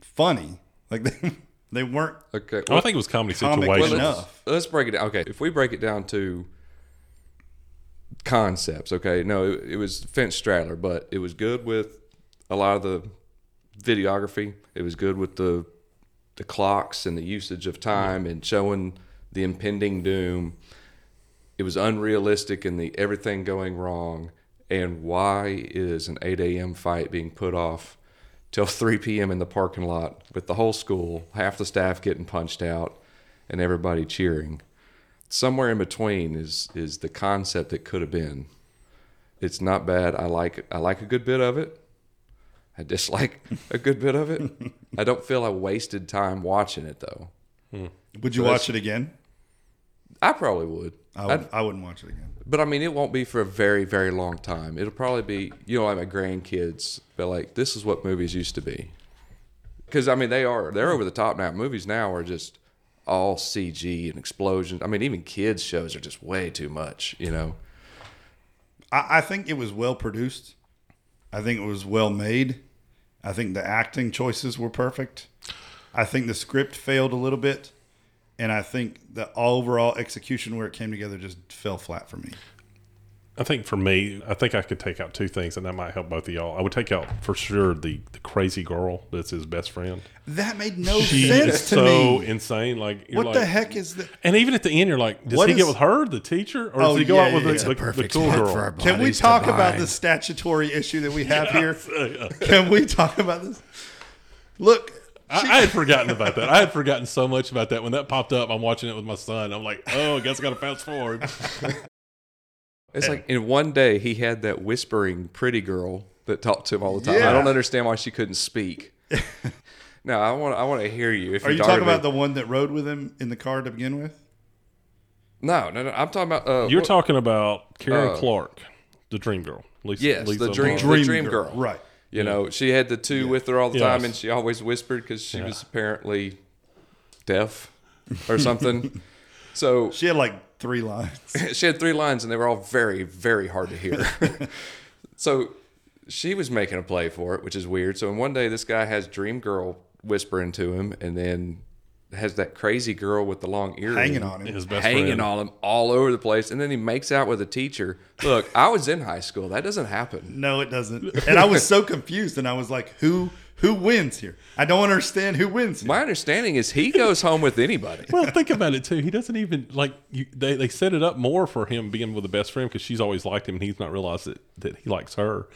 funny. Like they, they weren't. okay. Oh, I think it was comedy Comic situations. enough. Let's break it down. Okay, if we break it down to concepts, okay, no, it, it was Fence Straddler, but it was good with a lot of the videography. It was good with the the clocks and the usage of time and showing the impending doom. It was unrealistic in the everything going wrong. And why is an 8 a.m. fight being put off till 3 p.m. in the parking lot with the whole school, half the staff getting punched out, and everybody cheering? Somewhere in between is is the concept that could have been. It's not bad. I like I like a good bit of it. I dislike a good bit of it. I don't feel I wasted time watching it though. Hmm. Would you So watch it again? I probably would. I, would, I wouldn't watch it again. But I mean, it won't be for a very, very long time. It'll probably be, you know, like my grandkids, but like, this is what movies used to be. Because, I mean, they are, they're over the top now. Movies now are just all CG and explosions. I mean, even kids' shows are just way too much, you know? I, I think it was well produced. I think it was well made. I think the acting choices were perfect. I think the script failed a little bit, and I think the overall execution where it came together just fell flat for me. I think for me, I think I could take out two things, and that might help both of y'all. I would take out for sure the, the crazy girl that's his best friend. That made no She sense is to so me. So insane. Like, you're What like, the heck is that? And even at the end, you're like, does What he get with her, the teacher, or Oh, does he go yeah, out with yeah, the, it's the, the cool girl? for our Can we talk about the statutory issue that we have here? Can we talk about this? Look, I, I had forgotten about that. I had forgotten so much about that. When that popped up, I'm watching it with my son. I'm like, oh, I guess I got to fast forward. It's like in one day he had that whispering pretty girl that talked to him all the time. Yeah. I don't understand why she couldn't speak. no, I want I want to hear you. If are you're talking to me. about the one that rode with him in the car to begin with? No, no, no. I'm talking about. Uh, You're what- talking about Karen Uh, Clark, the dream girl. Lisa, Yes, the Lisa dream- the dream girl. Right. You know, she had the two with her all the Yes. time, and she always whispered because she was apparently deaf or something. so She had like three lines. she had three lines, and they were all very, very hard to hear. so she was making a play for it, which is weird. So in one day, this guy has Dream Girl whispering to him, and then has that crazy girl with the long earring Hanging on him. His best hanging friend. on him all over the place, and then he makes out with a teacher. Look, I was in high school. That doesn't happen. No, it doesn't. And I was so confused, and I was like, "Who who wins here? I don't understand who wins." Here. My understanding is he goes home with anybody. Well, think about it too. He doesn't even like you, they. They set it up more for him being with the best friend because she's always liked him, and he's not realized that that he likes her.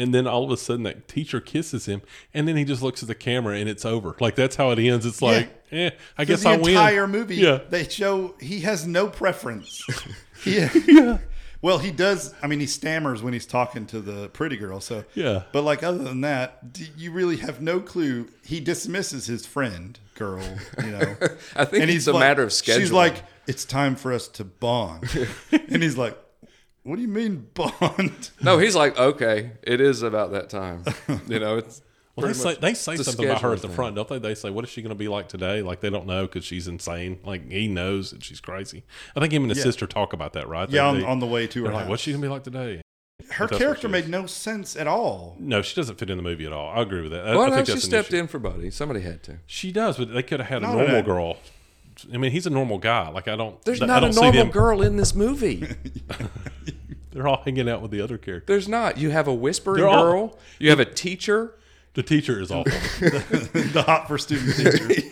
And then all of a sudden, that teacher kisses him, and then he just looks at the camera, and it's over. Like that's how it ends. It's like, eh, I For guess the I win. entire movie, Yeah, they show he has no preference. he, yeah. Well, he does. I mean, he stammers when he's talking to the pretty girl. So Yeah. But like other than that, you really have no clue. He dismisses his friend girl. You know. I think it's a matter of schedule. She's like, "It's time for us to bond," and he's like, "What do you mean bond?" No, he's like, okay, it is about that time. You know, it's Well, they say they say something about her at the thing. front, don't they? They say, "What is she going to be like today?" Like they don't know because she's insane. Like he knows that she's crazy. I think him and his Yeah. sister talk about that, right? Yeah, They- on, they- on the way to her They're like, "What's she going to be like today?" her character made no sense at all. No, she doesn't fit in the movie at all. I agree with that. I, Well, I no, think she that's stepped in for Buddy. Somebody had to. She does, but they could have had a No, no, normal no. girl. I mean, he's a normal guy. Like I don't. There's I not a don't see normal girl in this movie. They're all hanging out with the other characters. There's not. You have a whispering They're all- girl. You have a teacher. The teacher is awful, the hot for student teacher.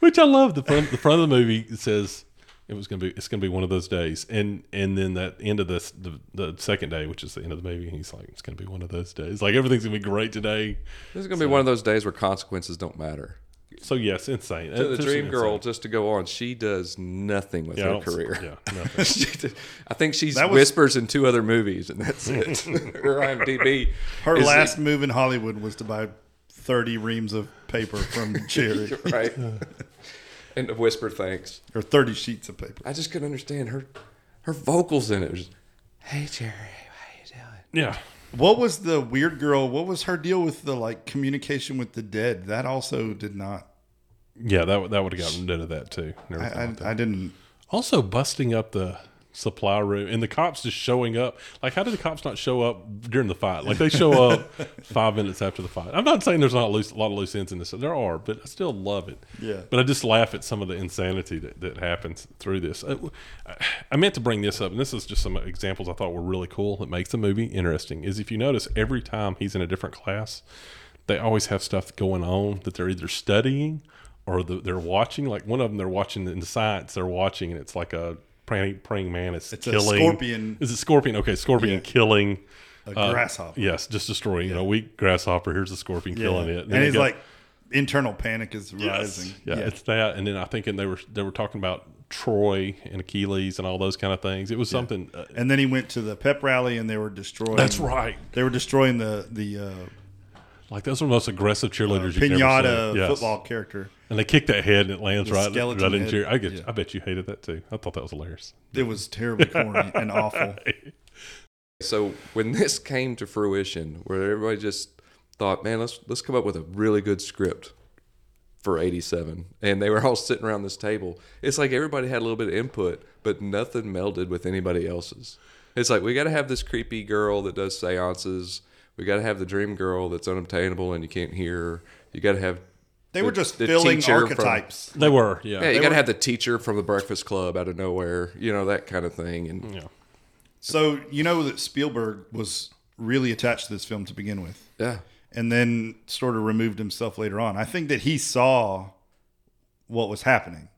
which I love. The front, the front of the movie says it was gonna be. It's gonna be one of those days, and and then that end of this the the second day, which is the end of the movie, and he's like, it's gonna be one of those days. Like everything's gonna be great today. This is gonna be one of those days where consequences don't matter. So yes, insane. To the It's dream insane. girl, just to go on, she does nothing with Yeah, her career. Yeah, nothing. She I think she's was- whispers in two other movies, and that's it. her IMDb. Her is- last move in Hollywood was to buy thirty reams of paper from Jerry, right, and to whisper thanks. or thirty sheets of paper. I just couldn't understand her her vocals in it. it was hey Jerry, how you doing? Yeah. What was the weird girl? What was her deal with the like communication with the dead? That also did not. Yeah, that would- that would have gotten rid of that too. Never I, that. I, I didn't. Also, busting up the supply room and the cops just showing up. Like, how did the cops not show up during the fight? Like, they show up five minutes after the fight. I'm not saying there's not loose, a lot of loose ends in this. There are, but I still love it. Yeah. But I just laugh at some of the insanity that, that happens through this. Uh, I, I meant to bring this up, and this is just some examples I thought were really cool that makes the movie interesting. Is if you notice, every time he's in a different class, they always have stuff going on that they're either studying or the, they're watching. Like one of them, they're watching in the science. They're watching, and it's like a praying, praying mantis It's a killing scorpion. Is it scorpion? Okay, scorpion Yeah. killing. A uh, grasshopper. Yes, just destroying. You know, weak grasshopper. Here's the scorpion killing it. And, then he's they go- like, internal panic is rising. Yeah, it's that. And then I think and they were they were talking about Troy and Achilles and all those kind of things. It was something. Uh, And then he went to the pep rally, and they were destroying. that's right. They were destroying the the uh, Like those are the most aggressive cheerleaders you've never pinata seen. Yes. football character. And they kick that head and it lands The right, skeleton right in head. Jerry. I get. Yeah. I bet you hated that too. I thought that was hilarious. It was terribly corny and awful. So when this came to fruition, where everybody just thought, man, let's let's come up with a really good script for 87 and they were all sitting around this table it's like everybody had a little bit of input but nothing melded with anybody else's it's like we got to have this creepy girl that does seances we got to have the dream girl that's unobtainable and you can't hear you got to have They the- were just the filling teacher from- archetypes. They were. Yeah. yeah you got to have the teacher from the breakfast club out of nowhere you know that kind of thing and yeah. So you know that Spielberg was really attached to this film to begin with, yeah and then sort of removed himself later on. I think that he saw what was happening,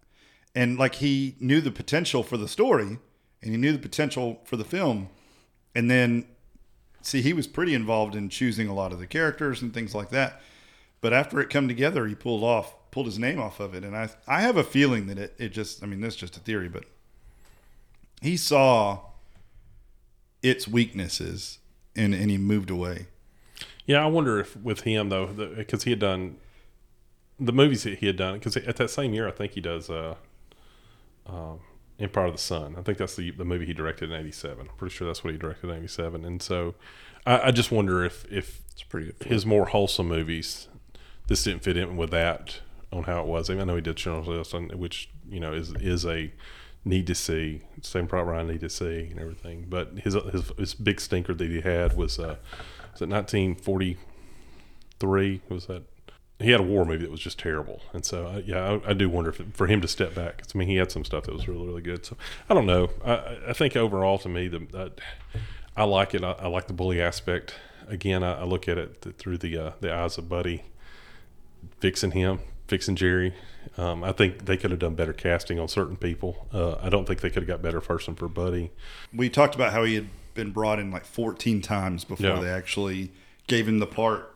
and like he knew the potential for the story, and he knew the potential for the film, and then see he was pretty involved in choosing a lot of the characters and things like that. But after it come together, he pulled off pulled his name off of it, and I I have a feeling that it it just I mean this is just a theory, but he saw its weaknesses and and he moved away. Yeah, I wonder if with him though, because he had done the movies that he had done. Because at that same year, I think he does uh, um, Empire of the Sun. I think that's the the movie he directed in '87. I'm pretty sure that's what he directed in '87. And so, I, I just wonder if if it's pretty good his more wholesome movies, this didn't fit in with that on how it was. I, mean, I know he did List, which you know is is a need to see, same problem I need to see and everything. But his his, his big stinker that he had was uh, was it 1943? Was that? He had a war movie that was just terrible, and so I, yeah, I, I do wonder if it, for him to step back. 'cause, I mean, he had some stuff that was really really good. So I don't know. I, I- I think overall, to me, the uh, I like it. I, I like the bully aspect. Again, I, I look at it th- through the uh, the eyes of Buddy fixing him, fixing Jerry. Um, I think they could have done better casting on certain people. Uh, I don't think they could have got better person for Buddy. We talked about how he had been brought in like 14 times before Yeah. they actually gave him the part.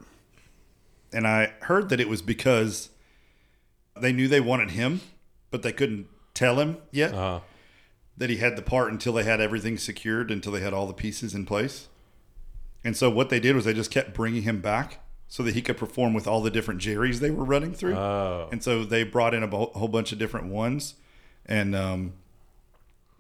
And I heard that it was because they knew they wanted him, but they couldn't tell him yet Uh, that he had the part until they had everything secured, until they had all the pieces in place. And so what they did was they just kept bringing him back so that he could perform with all the different Jerrys they were running through. oh, and so they brought in a bo- whole bunch of different ones and um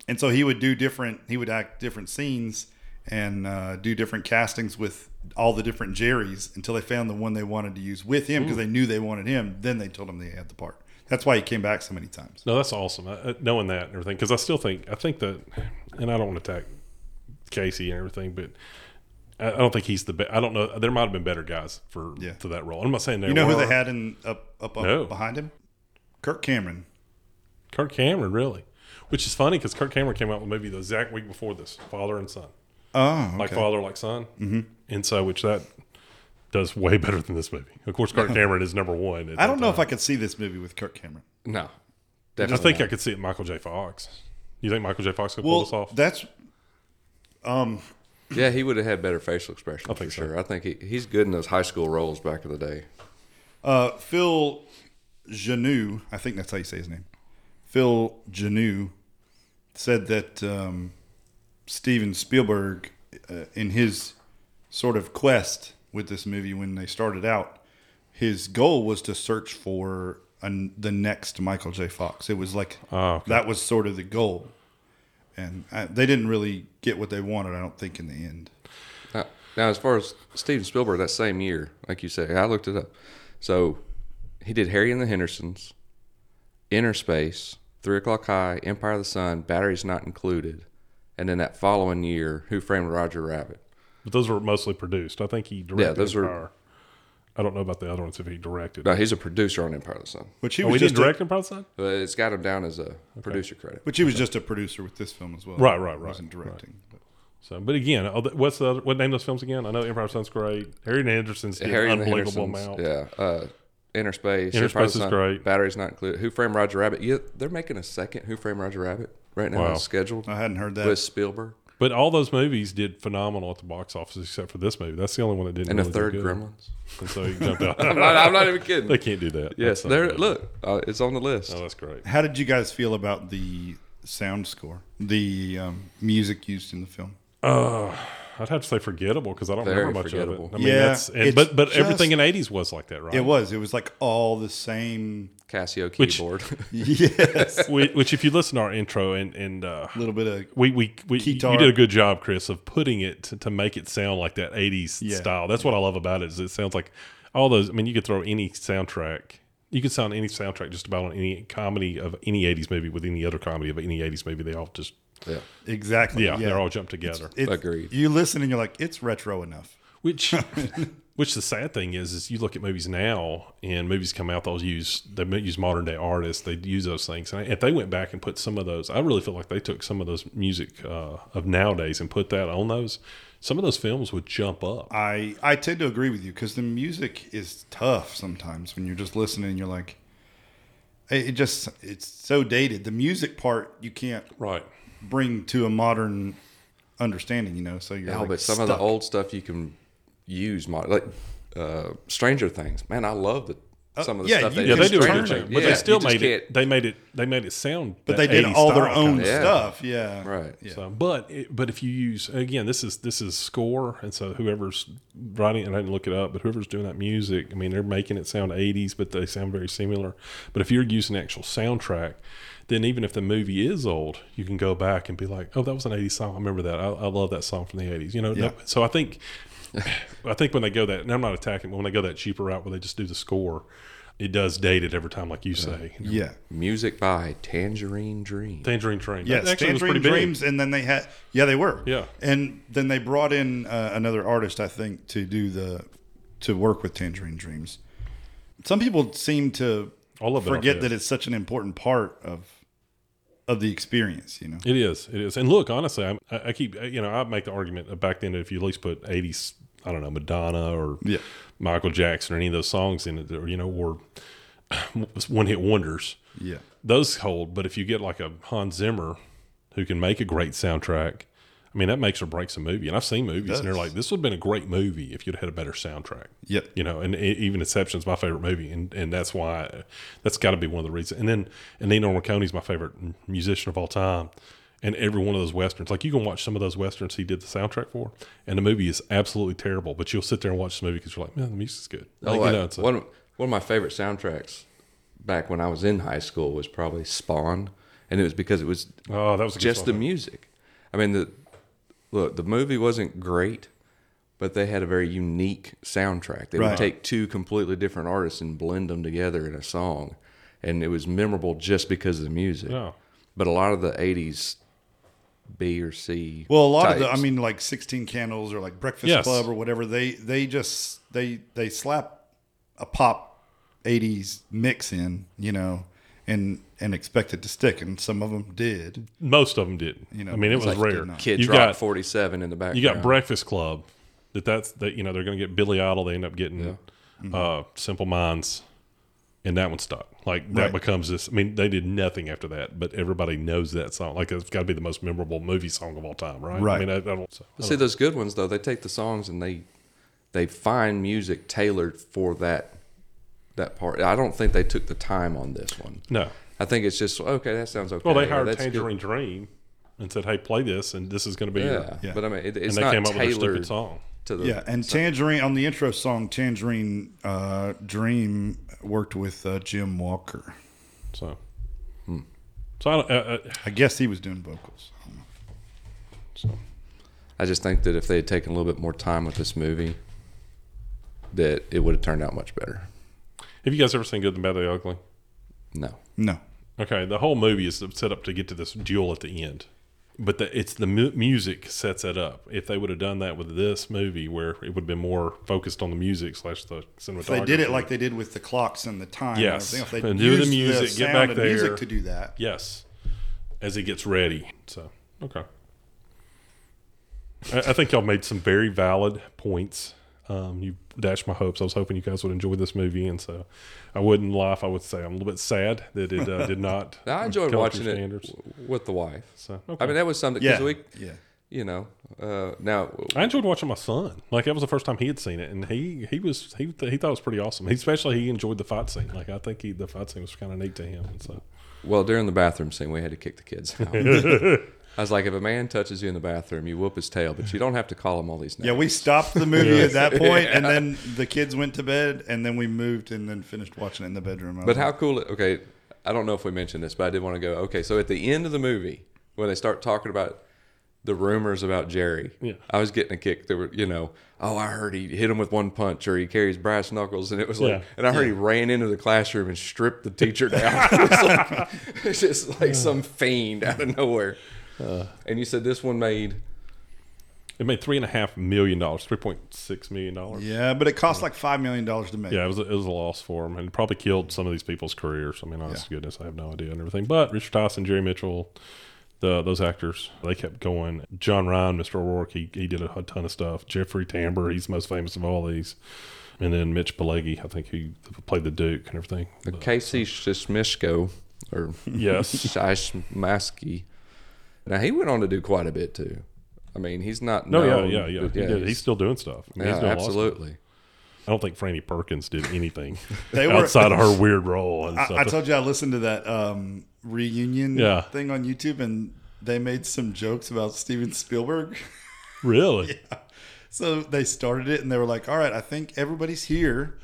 and so he would do different he would act different scenes and uh, do different castings with all the different jerrys until they found the one they wanted to use with him because mm. they knew they wanted him then they told him they had the part that's why he came back so many times no, that's awesome. I, I- knowing that and everything, because I still think I think that, and I don't want to attack Casey and everything, but I, I don't think he's the best. I don't know. There might have been better guys for Yeah. for that role. I'm not saying there you know who they had in up up, up No. behind him kirk cameron Kirk Cameron, really. Which is funny because Kirk Cameron came out with maybe the exact week before this, Father and Son, oh like Father, like Son, mm-hmm. and so which that does way better than this movie. Of course, Kirk Cameron is number one. i don't that know if i could see this movie with kirk cameron no definitely. I definitely think I could see it. Michael J. Fox. You think Michael J. Fox could pull this off? that's um Yeah, he would have had better facial expression I think for so. sure. I think he, he's good in those high school roles back in the day. Uh, Phil Joanou, I think that's how you say his name. Phil Joanou said that um, Steven Spielberg, uh, in his sort of quest with this movie when they started out, his goal was to search for an, the next Michael J. Fox. It was like Oh, okay. that was sort of the goal, and I, they didn't really get what they wanted. I don't think in the end. Now, now, as far as Steven Spielberg, that same year, like you say, I looked it up. So he did Harry and the Hendersons, Inner Space, Three O'clock High, Empire of the Sun, Batteries Not Included, and then that following year, Who Framed Roger Rabbit. but those were mostly produced. I think he directed. Yeah, those were- Empire. I don't know about the other ones if he directed. No, he's a producer on Empire of the Sun, Which he oh, was we just didn't a- direct Empire of the Sun? but it's got him down as a producer credit. Which he was just a producer with this film as well. Right, right, right, Wasn't directing. but- So, but again, oh, what's the other, what name those films again? I know Empire of the Sun's great. Harry Anderson's did Harry and unbelievable Hendersons, amount. Yeah. Uh, Inner Space. Inner Space is great. Batteries not included. Who Framed Roger Rabbit? Yeah, they're making a second Who Framed Roger Rabbit right now. Wow. It's scheduled I hadn't heard that. with Spielberg But all those movies did phenomenal at the box office, except for this movie. That's the only one that didn't. and the really do third good. Gremlins. And so he jumped out. I'm not, I'm not even kidding. they can't do that. yes, That's not there. Look, uh, it's on the list. Oh, that's great. How did you guys feel about the sound score, the um, music used in the film? I'd have to say forgettable because I don't Very remember much forgettable. of it. I mean, Yeah, that's, and, but but just- everything in '80s was like that, right? It was. It was like all the same. Casio Which- keyboard. Yes. Which, which if you listen to our intro and and uh, a little bit of we we, we you did a good job, Chris, of putting it to, to make it sound like that '80s Yeah. style. That's what I love about it. Is it sounds like all those. I mean, you could throw any soundtrack. You could sound any soundtrack just about on any comedy of any '80s movie with any other comedy of any '80s movie. They all just yeah. exactly. yeah, they're all jumped together. It's- Agreed. You listen and you're like, it's retro enough. Which, which the sad thing is, is you look at movies now, and movies come out. They'll use they use modern day artists. They use those things, and if they went back and put some of those, I really feel like they took some of those music uh, of nowadays and put that on those. Some of those films would jump up. I I tend to agree with you because the music is tough sometimes when you're just listening. and You're like, it it just it's so dated. The music part you can't Right. Bring to a modern understanding. You know, so you're Yeah, like but some of the old stuff you can use, like uh, Stranger Things. Man, I love the some of the Uh, yeah, stuff you they Yeah, they do a turn good job, but Yeah, they still made it. can't- They made it. They made it sound. But they did all their own kinda. Yeah. stuff. Yeah, Right. Yeah. So, but it, but if you use again, this is this is score, and so whoever's writing, and I didn't look it up, but whoever's doing that music, I mean, they're making it sound '80s, but they sound very similar. But if you're using actual soundtrack, then even if the movie is old, you can go back and be like, "Oh, that was an '80s song. I remember that. I, I love that song from the '80s." You know. Yeah. No, so I think, I think when they go that, and I'm not attacking, but when they go that cheaper route where they just do the score, it does date it every time, like you say. You know? yeah. Music by Tangerine Dream. Tangerine Train. Yes, actually Tangerine pretty big. Dreams, and then they had yeah they were Yeah. and then they brought in uh, another artist I think to do the to work with Tangerine Dreams. Some people seem to All of forget are that it's such an important part of of the experience. You know, It is. It is. And look, honestly, I, I keep, you know, I make the argument back then, if you at least put 80s, I don't know, Madonna or Yeah. Michael Jackson or any of those songs in it, or, you know, or one hit wonders, yeah, those hold. But if you get like a Hans Zimmer who can make a great soundtrack, I mean, that makes or breaks a movie. And I've seen movies and they're like, this would have been a great movie if you'd had a better soundtrack. Yep. You know, and even Inception's my favorite movie. And, and that's why, that's got to be one of the reasons. And then, and Nino Morricone's my favorite musician of all time. And every one of those westerns, like you can watch some of those westerns he did the soundtrack for, and the movie is absolutely terrible. But you'll sit there and watch the movie because you're like, man, the music's good. Like, Oh, you I- know, a- one one of my favorite soundtracks back when I was in high school was probably Spawn, and it was because it was oh, that was just the music. I mean, the look, the movie wasn't great, but they had a very unique soundtrack. They Right. would take two completely different artists and blend them together in a song, and it was memorable just because of the music. Yeah. But a lot of the '80s B or C. Well, a lot of the, I mean, like Sixteen Candles or like Breakfast Yes. Club or whatever. They they just they they slap a pop '80s mix in, you know, and and expect it to stick, and some of them did. Most of them didn't. You know, I mean, it was most rare. did not. Kid you Rock got 47 in the back. you got Breakfast Club. That that's that you know they're going to get Billy Idol. They end up getting Mm-hmm. uh, Simple Minds, and that one stuck. Like that Right. becomes this. I mean, they did nothing after that, but everybody knows that song. Like it's got to be the most memorable movie song of all time, right? Right. I mean, I, I don't, so, I See don't- those good ones though. They take the songs and they they find music tailored for that that part. I don't think they took the time on this one. no. I think it's just okay. That sounds okay. Well, they or hired that's good. Tangerine Dream and said, "Hey, play this, and this is going to be your." Yeah. Yeah. but I mean, it, And it's they not came up with a tailored stupid song. to the Yeah, and Tangerine on the intro song, Tangerine uh, Dream worked with uh, Jim Walker. So, Hmm. so I don't. Uh, uh, I guess he was doing vocals. so. I just think that if they had taken a little bit more time with this movie, that it would have turned out much better. Have you guys ever seen Good, the Bad, the Ugly? No, No, Okay, the whole movie is set up to get to this duel at the end, but the, it's the mu- music sets it up. If they would have done that with this movie, where it would have been more focused on the music slash the cinematography, if they did it like they did with the clocks and the time. Yes. and everything, if they And do the used music, get back there. music to do that. yes, as he gets ready. So okay, I, I think y'all made some very valid points. Um, you dashed my hopes. I was hoping you guys would enjoy this movie, and so I wouldn't lie if I would say I'm a little bit sad that it uh, did not. I enjoyed come up to watching it w- with the wife. So I mean, that was something because Yeah, we, yeah. you know, uh, now I enjoyed watching my son. Like that was the first time he had seen it, and he he was he he thought it was pretty awesome. He, especially he enjoyed the fight scene. Like I think he the fight scene was kind of neat to him. And so Well, during the bathroom scene, we had to kick the kids out. I was like, if a man touches you in the bathroom, you whoop his tail, but you don't have to call him all these names. Yeah, we stopped the movie at that point, and then the kids went to bed, and then we moved, and then finished watching it in the bedroom. I But how like, cool! Okay, I don't know if we mentioned this, but I did want to go. Okay, so at the end of the movie, when they start talking about the rumors about Jerry, Yeah. I was getting a kick. There were, you know, oh, I heard he hit him with one punch, or he carries brass knuckles, and it was like, Yeah. and I heard he ran into the classroom and stripped the teacher down. it was like, it's just like some fiend out of nowhere. Uh. and you said this one made it made three and a half million dollars, three point six million dollars. Yeah, but it cost like five million dollars to make. Yeah, it was a, it was a loss for him, and probably killed some of these people's careers. I mean, honest to goodness, I have no idea and everything. But Richard Tyson, Jerry Mitchell, the those actors, they kept going. John Ryan, Mr. O'Rourke, he he did a ton of stuff. Jeffrey Tambor, he's the most famous of all these, and then Mitch Pileggi, I think he played the Duke and everything. But, Casey Shishmishko or yes, Shishmaski. Now he went on to do quite a bit too. I mean, he's not. no, known, yeah, yeah, yeah. but He did. He's he's- still doing stuff. I mean, yeah, he's doing a lot of stuff. absolutely. I don't think Franny Perkins did anything They were- outside of her weird role and I, stuff. I told you I listened to that um, reunion Yeah. thing on YouTube, and they made some jokes about Steven Spielberg. really? yeah. So they started it, and they were like, "All right, I think everybody's here."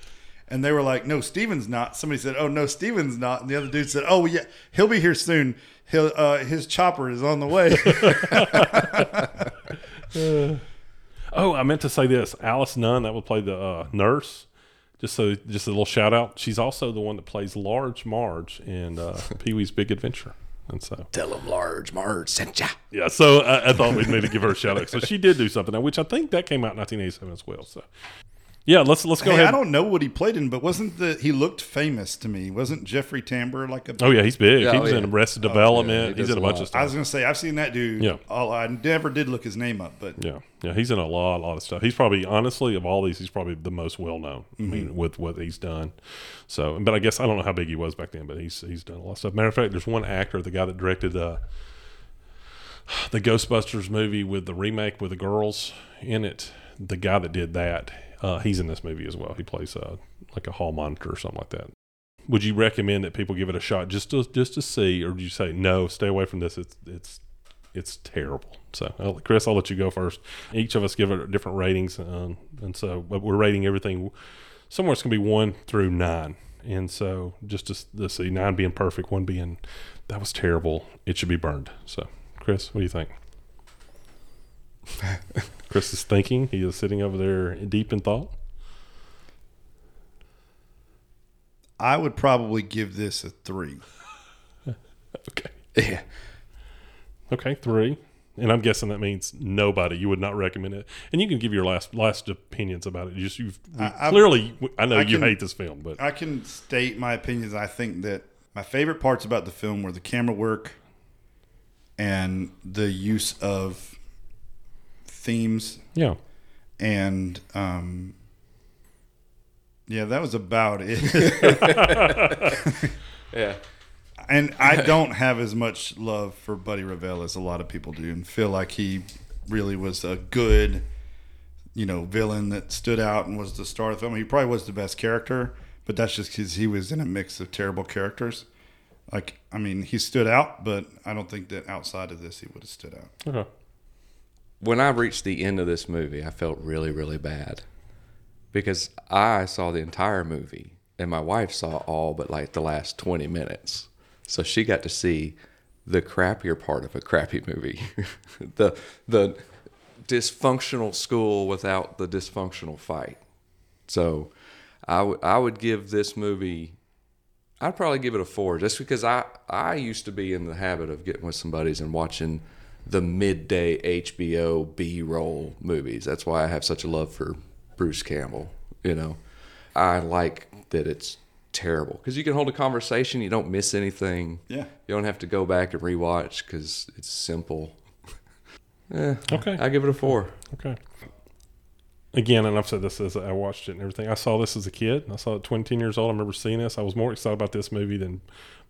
And they were like, "No, Steven's not." Somebody said, "Oh no, Steven's not." And the other dude said, "Oh yeah, he'll be here soon. He'll uh, his chopper is on the way." Oh, I meant to say this. Alice Nunn, that would play the uh, nurse. Just so, just a little shout out. She's also the one that plays Large Marge in uh, Pee Wee's Big Adventure. And so, Tell him large Marge sent ya. yeah, so I, I thought we'd need to give her a shout out. So she did do something, which I think that came out in 1987 as well. So, yeah, let's let's go hey, ahead. I don't know what he played in, but wasn't the he looked famous to me? Wasn't Jeffrey Tambor like a? oh yeah, he's big. Yeah, he oh, was yeah. in Arrested Oh, Development. yeah, he he's in a a bunch lot. of stuff. I was gonna say I've seen that dude. Yeah. all, I never did look his name up, but Yeah, yeah, he's in a lot, lot of stuff. He's probably, honestly, of all these, he's probably the most well known. I mean, with what he's done. So, but I guess I don't know how big he was back then, but he's he's done a lot of stuff. Matter of fact, there's one actor, the guy that directed uh, the Ghostbusters movie with the remake with the girls in it. The guy that did that, uh, he's in this movie as well. He plays uh, like a hall monitor or something like that. Would you recommend that people give it a shot just to just to see, or do you say no, stay away from this? It's it's it's terrible. So, I'll, Chris, I'll let you go first. Each of us give it different ratings, um, and so we're rating everything. Somewhere it's going to be one through nine, and so just to, to see nine being perfect, one being that was terrible. It should be burned. So, Chris, what do you think? Chris is thinking. He is sitting over there deep in thought. I would probably give this a three. Okay. Yeah. Okay, three. And I'm guessing that means nobody. You would not recommend it. And you can give your last last opinions about it. You just you've we- I- I- clearly. I know I you can- hate this film, but I can state my opinions. I think that my favorite parts about the film were the camera work and the use of themes. Yeah, and um yeah that was about it. Yeah. and i don't have as much love for buddy revell as a lot of people do and feel like he really was a good you know villain that stood out and was the star of the film. He probably was the best character but that's just because he was in a mix of terrible characters. Like i mean he stood out but i don't think that outside of this he would have stood out. Okay. When I reached the end of this movie, I felt really, really bad because I saw the entire movie and my wife saw all but like the last 20 minutes. So she got to see the crappier part of a crappy movie. the the dysfunctional school without the dysfunctional fight. So I would I would give this movie I'd probably give it a four just because I, I used to be in the habit of getting with some buddies and watching the midday HBO B roll movies. That's why I have such a love for Bruce Campbell. You know, I like that it's terrible because you can hold a conversation, you don't miss anything. Yeah. You don't have to go back and rewatch because it's simple. Yeah. Okay. I give it a four. Okay. Again, and I've said this as I watched it and everything. I saw this as a kid. I saw it 20 years old. I remember seeing this. I was more excited about this movie than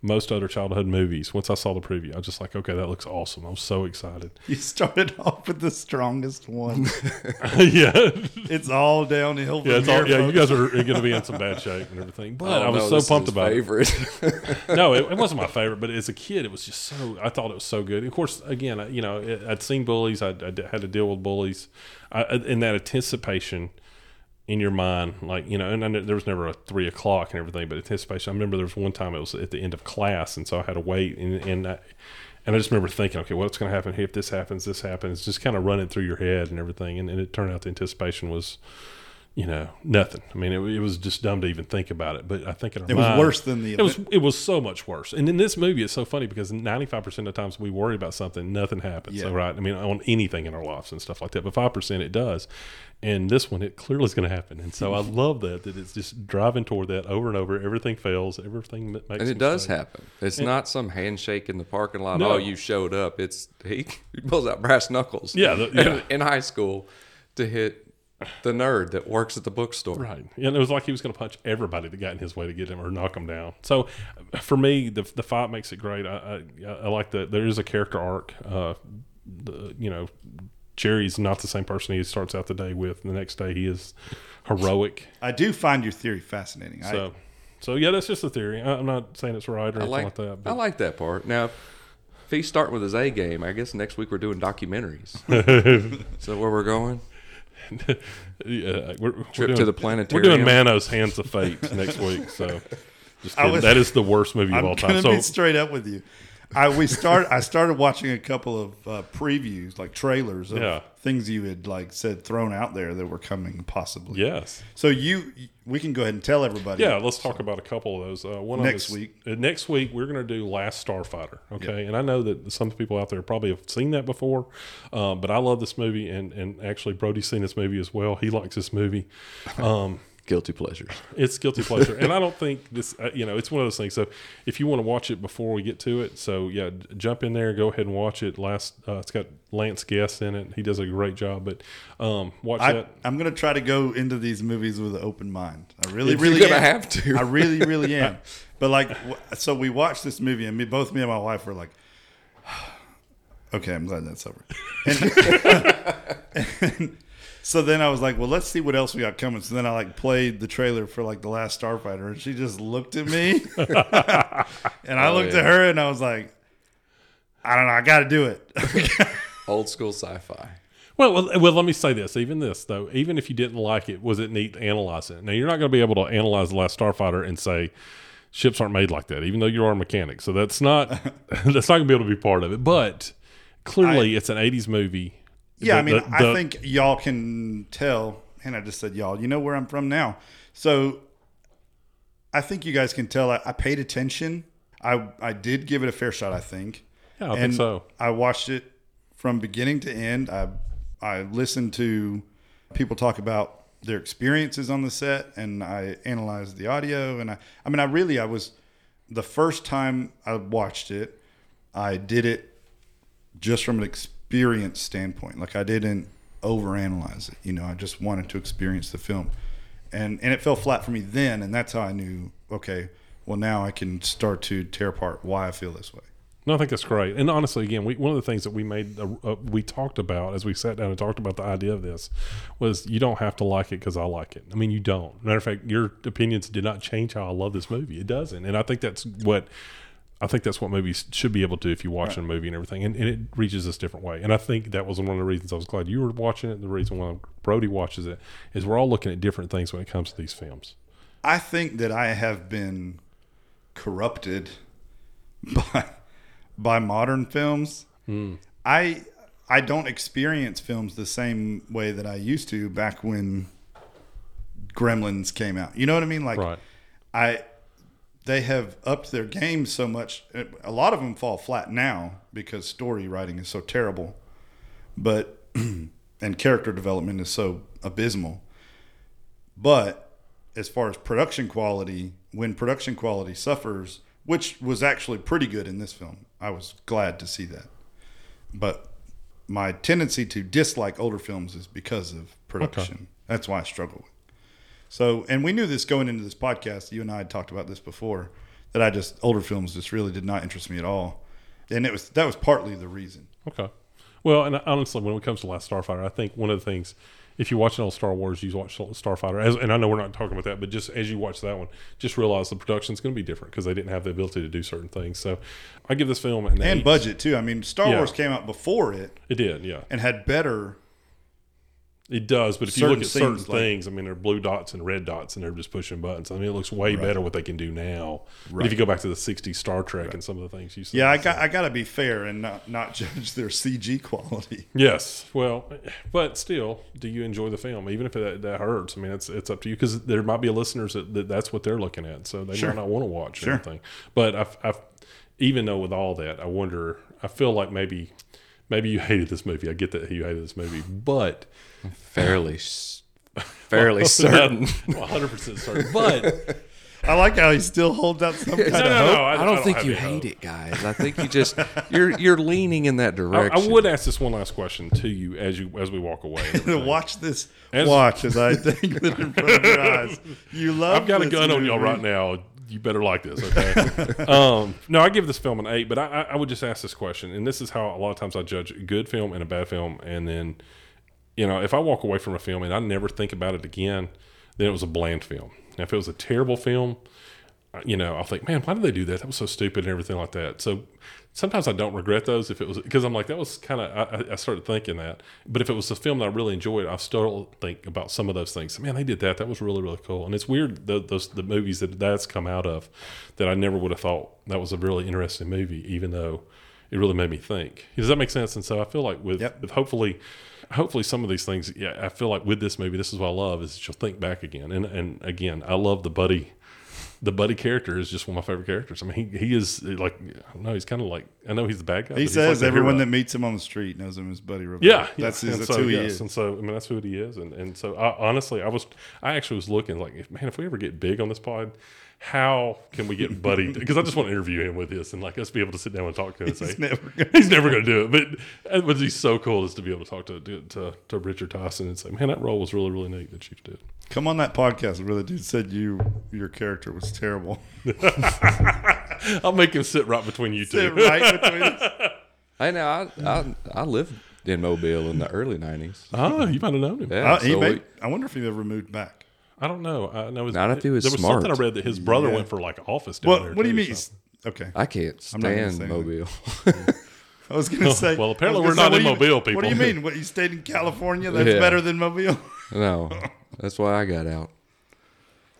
most other childhood movies. Once I saw the preview, I was just like, okay, that looks awesome. I was so excited. You started off with the strongest one. yeah. it's all downhill. From Yeah, it's all, yeah, you guys are going to be in some bad shape and everything. But Oh, I was no, so this pumped his about it. favorite. no, it, it wasn't my favorite, but as a kid, it was just so. I thought it was so good. Of course, again, you know, I'd seen bullies. I'd, I'd had to deal with bullies, I, I- that anticipation in your mind, like you know, and I, knew there was never a three o'clock and everything, but anticipation. I remember there was one time it was at the end of class, and so I had to wait, and and I, and I just remember thinking, okay, what's going to happen if this happens? This happens. Just kind of running through your head and everything, and, and it turned out the anticipation was. You know, nothing. I mean, it, it was just dumb to even think about it. But I think in our It was worse than the It was it was so much worse. And in this movie, it's so funny because ninety five percent of the times we worry about something, nothing happens. Yeah. right? I mean, on anything in our lives and stuff like that. But five percent it does. And this one, it clearly is going to happen. And so I love that that it's just driving toward that over and over. Everything fails. Everything ma- makes. and it does mistake. happen. It's not some handshake in the parking lot. No. Oh, you showed up. It's he, he pulls out brass knuckles. Yeah, the- yeah. In, in high school to hit the nerd that works at the bookstore. Right. And it was like he was going to punch everybody that got in his way to get him or knock him down. So for me, the the fight makes it great. I I, I like that there is a character arc. Uh, the, you know, Jerry's not the same person he starts out the day with. The next day he is heroic. I do find your theory fascinating. I, So, so yeah, that's just a theory. I, I'm not saying it's right or I anything like, like, that. I like that part. Now, if he's starting with his A game, I guess next week we're doing documentaries. Is that where we're going? yeah, we're, we're Trip doing, to the planetarium. We're doing Manos Hands of Fate next week. So, just was- that is the worst movie of I'm all time. So, be straight up with you. I we start. I started watching a couple of uh, previews, like trailers of Yeah. things you had like said thrown out there that were coming possibly. yes. So you, we can go ahead and tell everybody. Yeah, let's talk about a couple of those. Uh, one Next week. Uh, next week, we're going to do Last Starfighter. Okay, and I know that some people out there probably have seen that before, um, but I love this movie, and and actually Brodie's seen this movie as well. He likes this movie. Um, Guilty pleasures. it's guilty pleasure, and I don't think this. Uh, you know, it's one of those things. So if you want to watch it before we get to it, so yeah, j- jump in there, go ahead and watch it. Last, uh, it's got Lance Guest in it. He does a great job. But um, watch I, that. I'm going to try to go into these movies with an open mind. I really, You're really gonna am. have to. I really, really am. But like, w- so we watched this movie, and me, both me and my wife were like, "Okay, I'm glad that's over." And, and so then I was like, "Well, let's see what else we got coming." So then I like played the trailer for like the last Starfighter, and she just looked at me, and I Oh, looked yeah. at her, and I was like, "I don't know, I got to do it." Old school sci-fi. Well, well, well, let me say this. Even this, though, even if you didn't like it, was it neat to analyze it? Now, you're not going to be able to analyze the last Starfighter and say ships aren't made like that, even though you are a mechanic. So that's not that's not going to be able to be part of it. But clearly, it's an '80s movie. Yeah, The- I mean, the- I think y'all can tell, and I just said y'all. You know where I'm from now, so I think you guys can tell. I, I paid attention. I I did give it a fair shot. I think. Yeah, I and think so. I watched it from beginning to end. I I listened to people talk about their experiences on the set, and I analyzed the audio. And I I mean, I really I was the first time I watched it. I did it just from an experience standpoint. Like I didn't overanalyze it. You know, I just wanted to experience the film, and and it fell flat for me then, and that's how I knew. Okay, well now I can start to tear apart why I feel this way. No, I think that's great. And honestly, again, we, one of the things that we made, uh, uh, we talked about as we sat down and talked about the idea of this was you don't have to like it because I like it. I mean, you don't. Matter of fact, your opinions did not change how I love this movie. It doesn't. And I think that's what. I think that's what movies should be able to do if you watch a movie and everything, and, and it reaches this different way. And I think that was one of the reasons I was glad you were watching it. The reason why Brodie watches it is we're all looking at different things when it comes to these films. I think that I have been corrupted by by modern films. Hmm. I I don't experience films the same way that I used to back when Gremlins came out. You know what I mean? Like Right. I they have upped their game so much. A lot of them fall flat now because story writing is so terrible, but and character development is so abysmal. But as far as production quality, when production quality suffers, which was actually pretty good in this film, I was glad to see that. But my tendency to dislike older films is because of production. That's why I struggle with. So, and we knew this going into this podcast. You and I had talked about this before that I just older films just really did not interest me at all, and it was that was partly the reason. Okay. Well, and honestly, when it comes to Last Starfighter, I think one of the things, if you watch an old Star Wars, you watch Starfighter, as, and I know we're not talking about that, but just as you watch that one, just realize the production's going to be different because they didn't have the ability to do certain things. So, I give this film an And eight. budget too. I mean, Star Yeah. Wars came out before it It did, yeah. and had better. It does, but if you look at certain like- things, I mean, they're blue dots and red dots, and they're just pushing buttons. I mean, it looks way better what they can do now. But if you go back to the '60s Star Trek and some of the things you see, Yeah, I got I got to be fair and not not judge their CG quality. Yes, well, but still, do you enjoy the film, even if that, that hurts? I mean, it's it's up to you because there might be listeners that, that that's what they're looking at, so they Sure. might not want to watch Sure. anything. But I've, I've, even though with all that, I wonder. I feel like maybe maybe you hated this movie. I get that you hated this movie, but Fairly, s- fairly certain. one hundred percent certain. But I like how he still holds out some kind no, of no, hope. no, I don't think you hate hope. it, guys. I think you just you're you're leaning in that direction. I would ask this one last question to you as you as we walk away. Watch this. As- watch as I think it in front of your eyes. You love. I've got a this gun on y'all movie. right now. You better like this, okay? um, no, I give this film an eight, but I, I, I would just ask this question, and this is how a lot of times I judge a good film and a bad film, and then, you know, if I walk away from a film and I never think about it again, then it was a bland film. Now, if it was a terrible film, uh, you know, I'll think, man, why did they do that? That was so stupid and everything like that. So sometimes I don't regret those if it was because I'm like that was kind of I, I- I started thinking that. But if it was a film that I really enjoyed, I still think about some of those things. Man, they did that. That was really really cool. And it's weird the, those the movies that that's come out of that I never would have thought that was a really interesting movie, even though it really made me think. Does that make sense? And so I feel like with, Yep. with hopefully hopefully some of these things yeah i feel like with this movie this is what i love is that you'll think back again and and again i love the buddy the buddy character is just one of my favorite characters i mean he, he is like i don't know he's kind of like i know he's the bad guy He says like everyone that meets him on the street knows him as Buddy Revell. yeah, that's yeah. his, that's so, who he yes, is. and so I mean that's who he is, and and so I, honestly, I was I actually was looking like, man, if we ever get big on this pod, how can we get Buddy? Because I just want to interview him with this and like us be able to sit down and talk to him and say He's never gonna- he's never going to do it, but it would be so cool is to be able to talk to, to to Richard Tyson and say, man, that role was really really neat that you did. Come on that podcast where the dude said you your character was terrible. I'll make him sit right between you two. Sit right between us. Hey, now I, I I lived in Mobile in the early '90s. Oh, you might have known him. Yeah, Uh, he so may, we- I wonder if he ever moved back. I don't know. I know his, Not if he was there was something I read that his brother Yeah. went for like office down What there. What do you too, mean? so- Okay, I can't I'm not gonna stand say Mobile. I was going to oh, say. well, apparently I was we're not in what do you- Mobile, people. What do you mean? What you stayed in California? That's Yeah. better than Mobile. no, that's why I got out.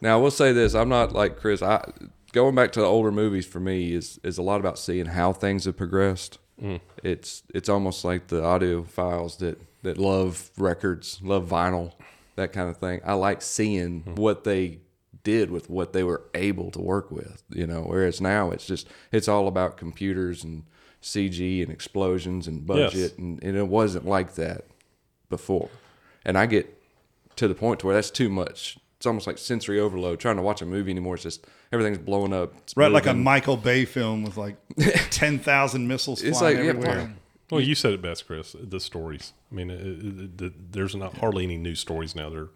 Now I will say this: I'm not like Chris. I going back to the older movies for me is is a lot about seeing how things have progressed. Mm. It's it's almost like the audiophiles that that love records, love vinyl, that kind of thing. I like seeing hmm. what they did with what they were able to work with. You know, whereas now it's just it's all about computers and CG and explosions and budget, Yes. and, and it wasn't like that before. And I get to the point to where that's too much. It's almost like sensory overload. Trying to watch a movie anymore, it's just everything's blowing up. It's Right, like a. Michael Bay film with like ten thousand missiles It's flying like, yeah, everywhere. Well, you said it best, Chris. The stories. I mean, it, it, it, there's not hardly any new stories now. There,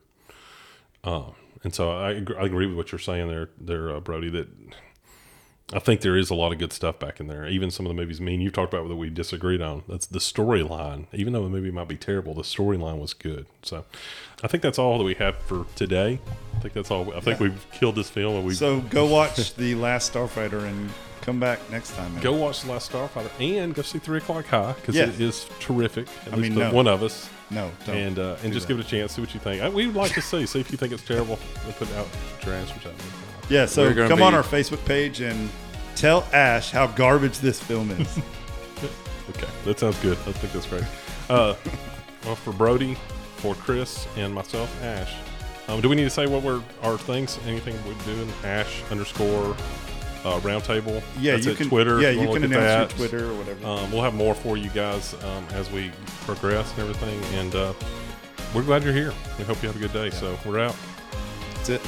uh, and so I, agree- I agree with what you're saying there, there, uh, Brodie. That I think there is a lot of good stuff back in there. Even some of the movies. I mean, you talked about that we disagreed on. That's the storyline. Even though the movie might be terrible, the storyline was good. So, I think that's all that we have for today. I think that's all. I think we've killed this film, and we So go watch the Last Starfighter and come back next time. man. go watch the Last Starfighter and go see Three O'clock High because Yes. it is terrific. At I least mean, the no. one of us. No, don't. and uh, and just give it a chance, see what you think. I, we would like to see, see if you think it's terrible. We'll put out your answers out there. yeah, so We're gonna come on our Facebook page and tell Ash how garbage this film is. Okay, that sounds good. I think that's great. Uh, well, for Brodie, for Chris, and myself, Ash. Um, do we need to say what we're our things? Anything we're doing? Ash underscore uh, roundtable. Yeah, That's you can. Twitter. Yeah, if you can announce that. your Twitter or whatever. Um, we'll have more for you guys um, as we progress and everything. And uh, we're glad you're here. We hope you have a good day. So we're out. That's it.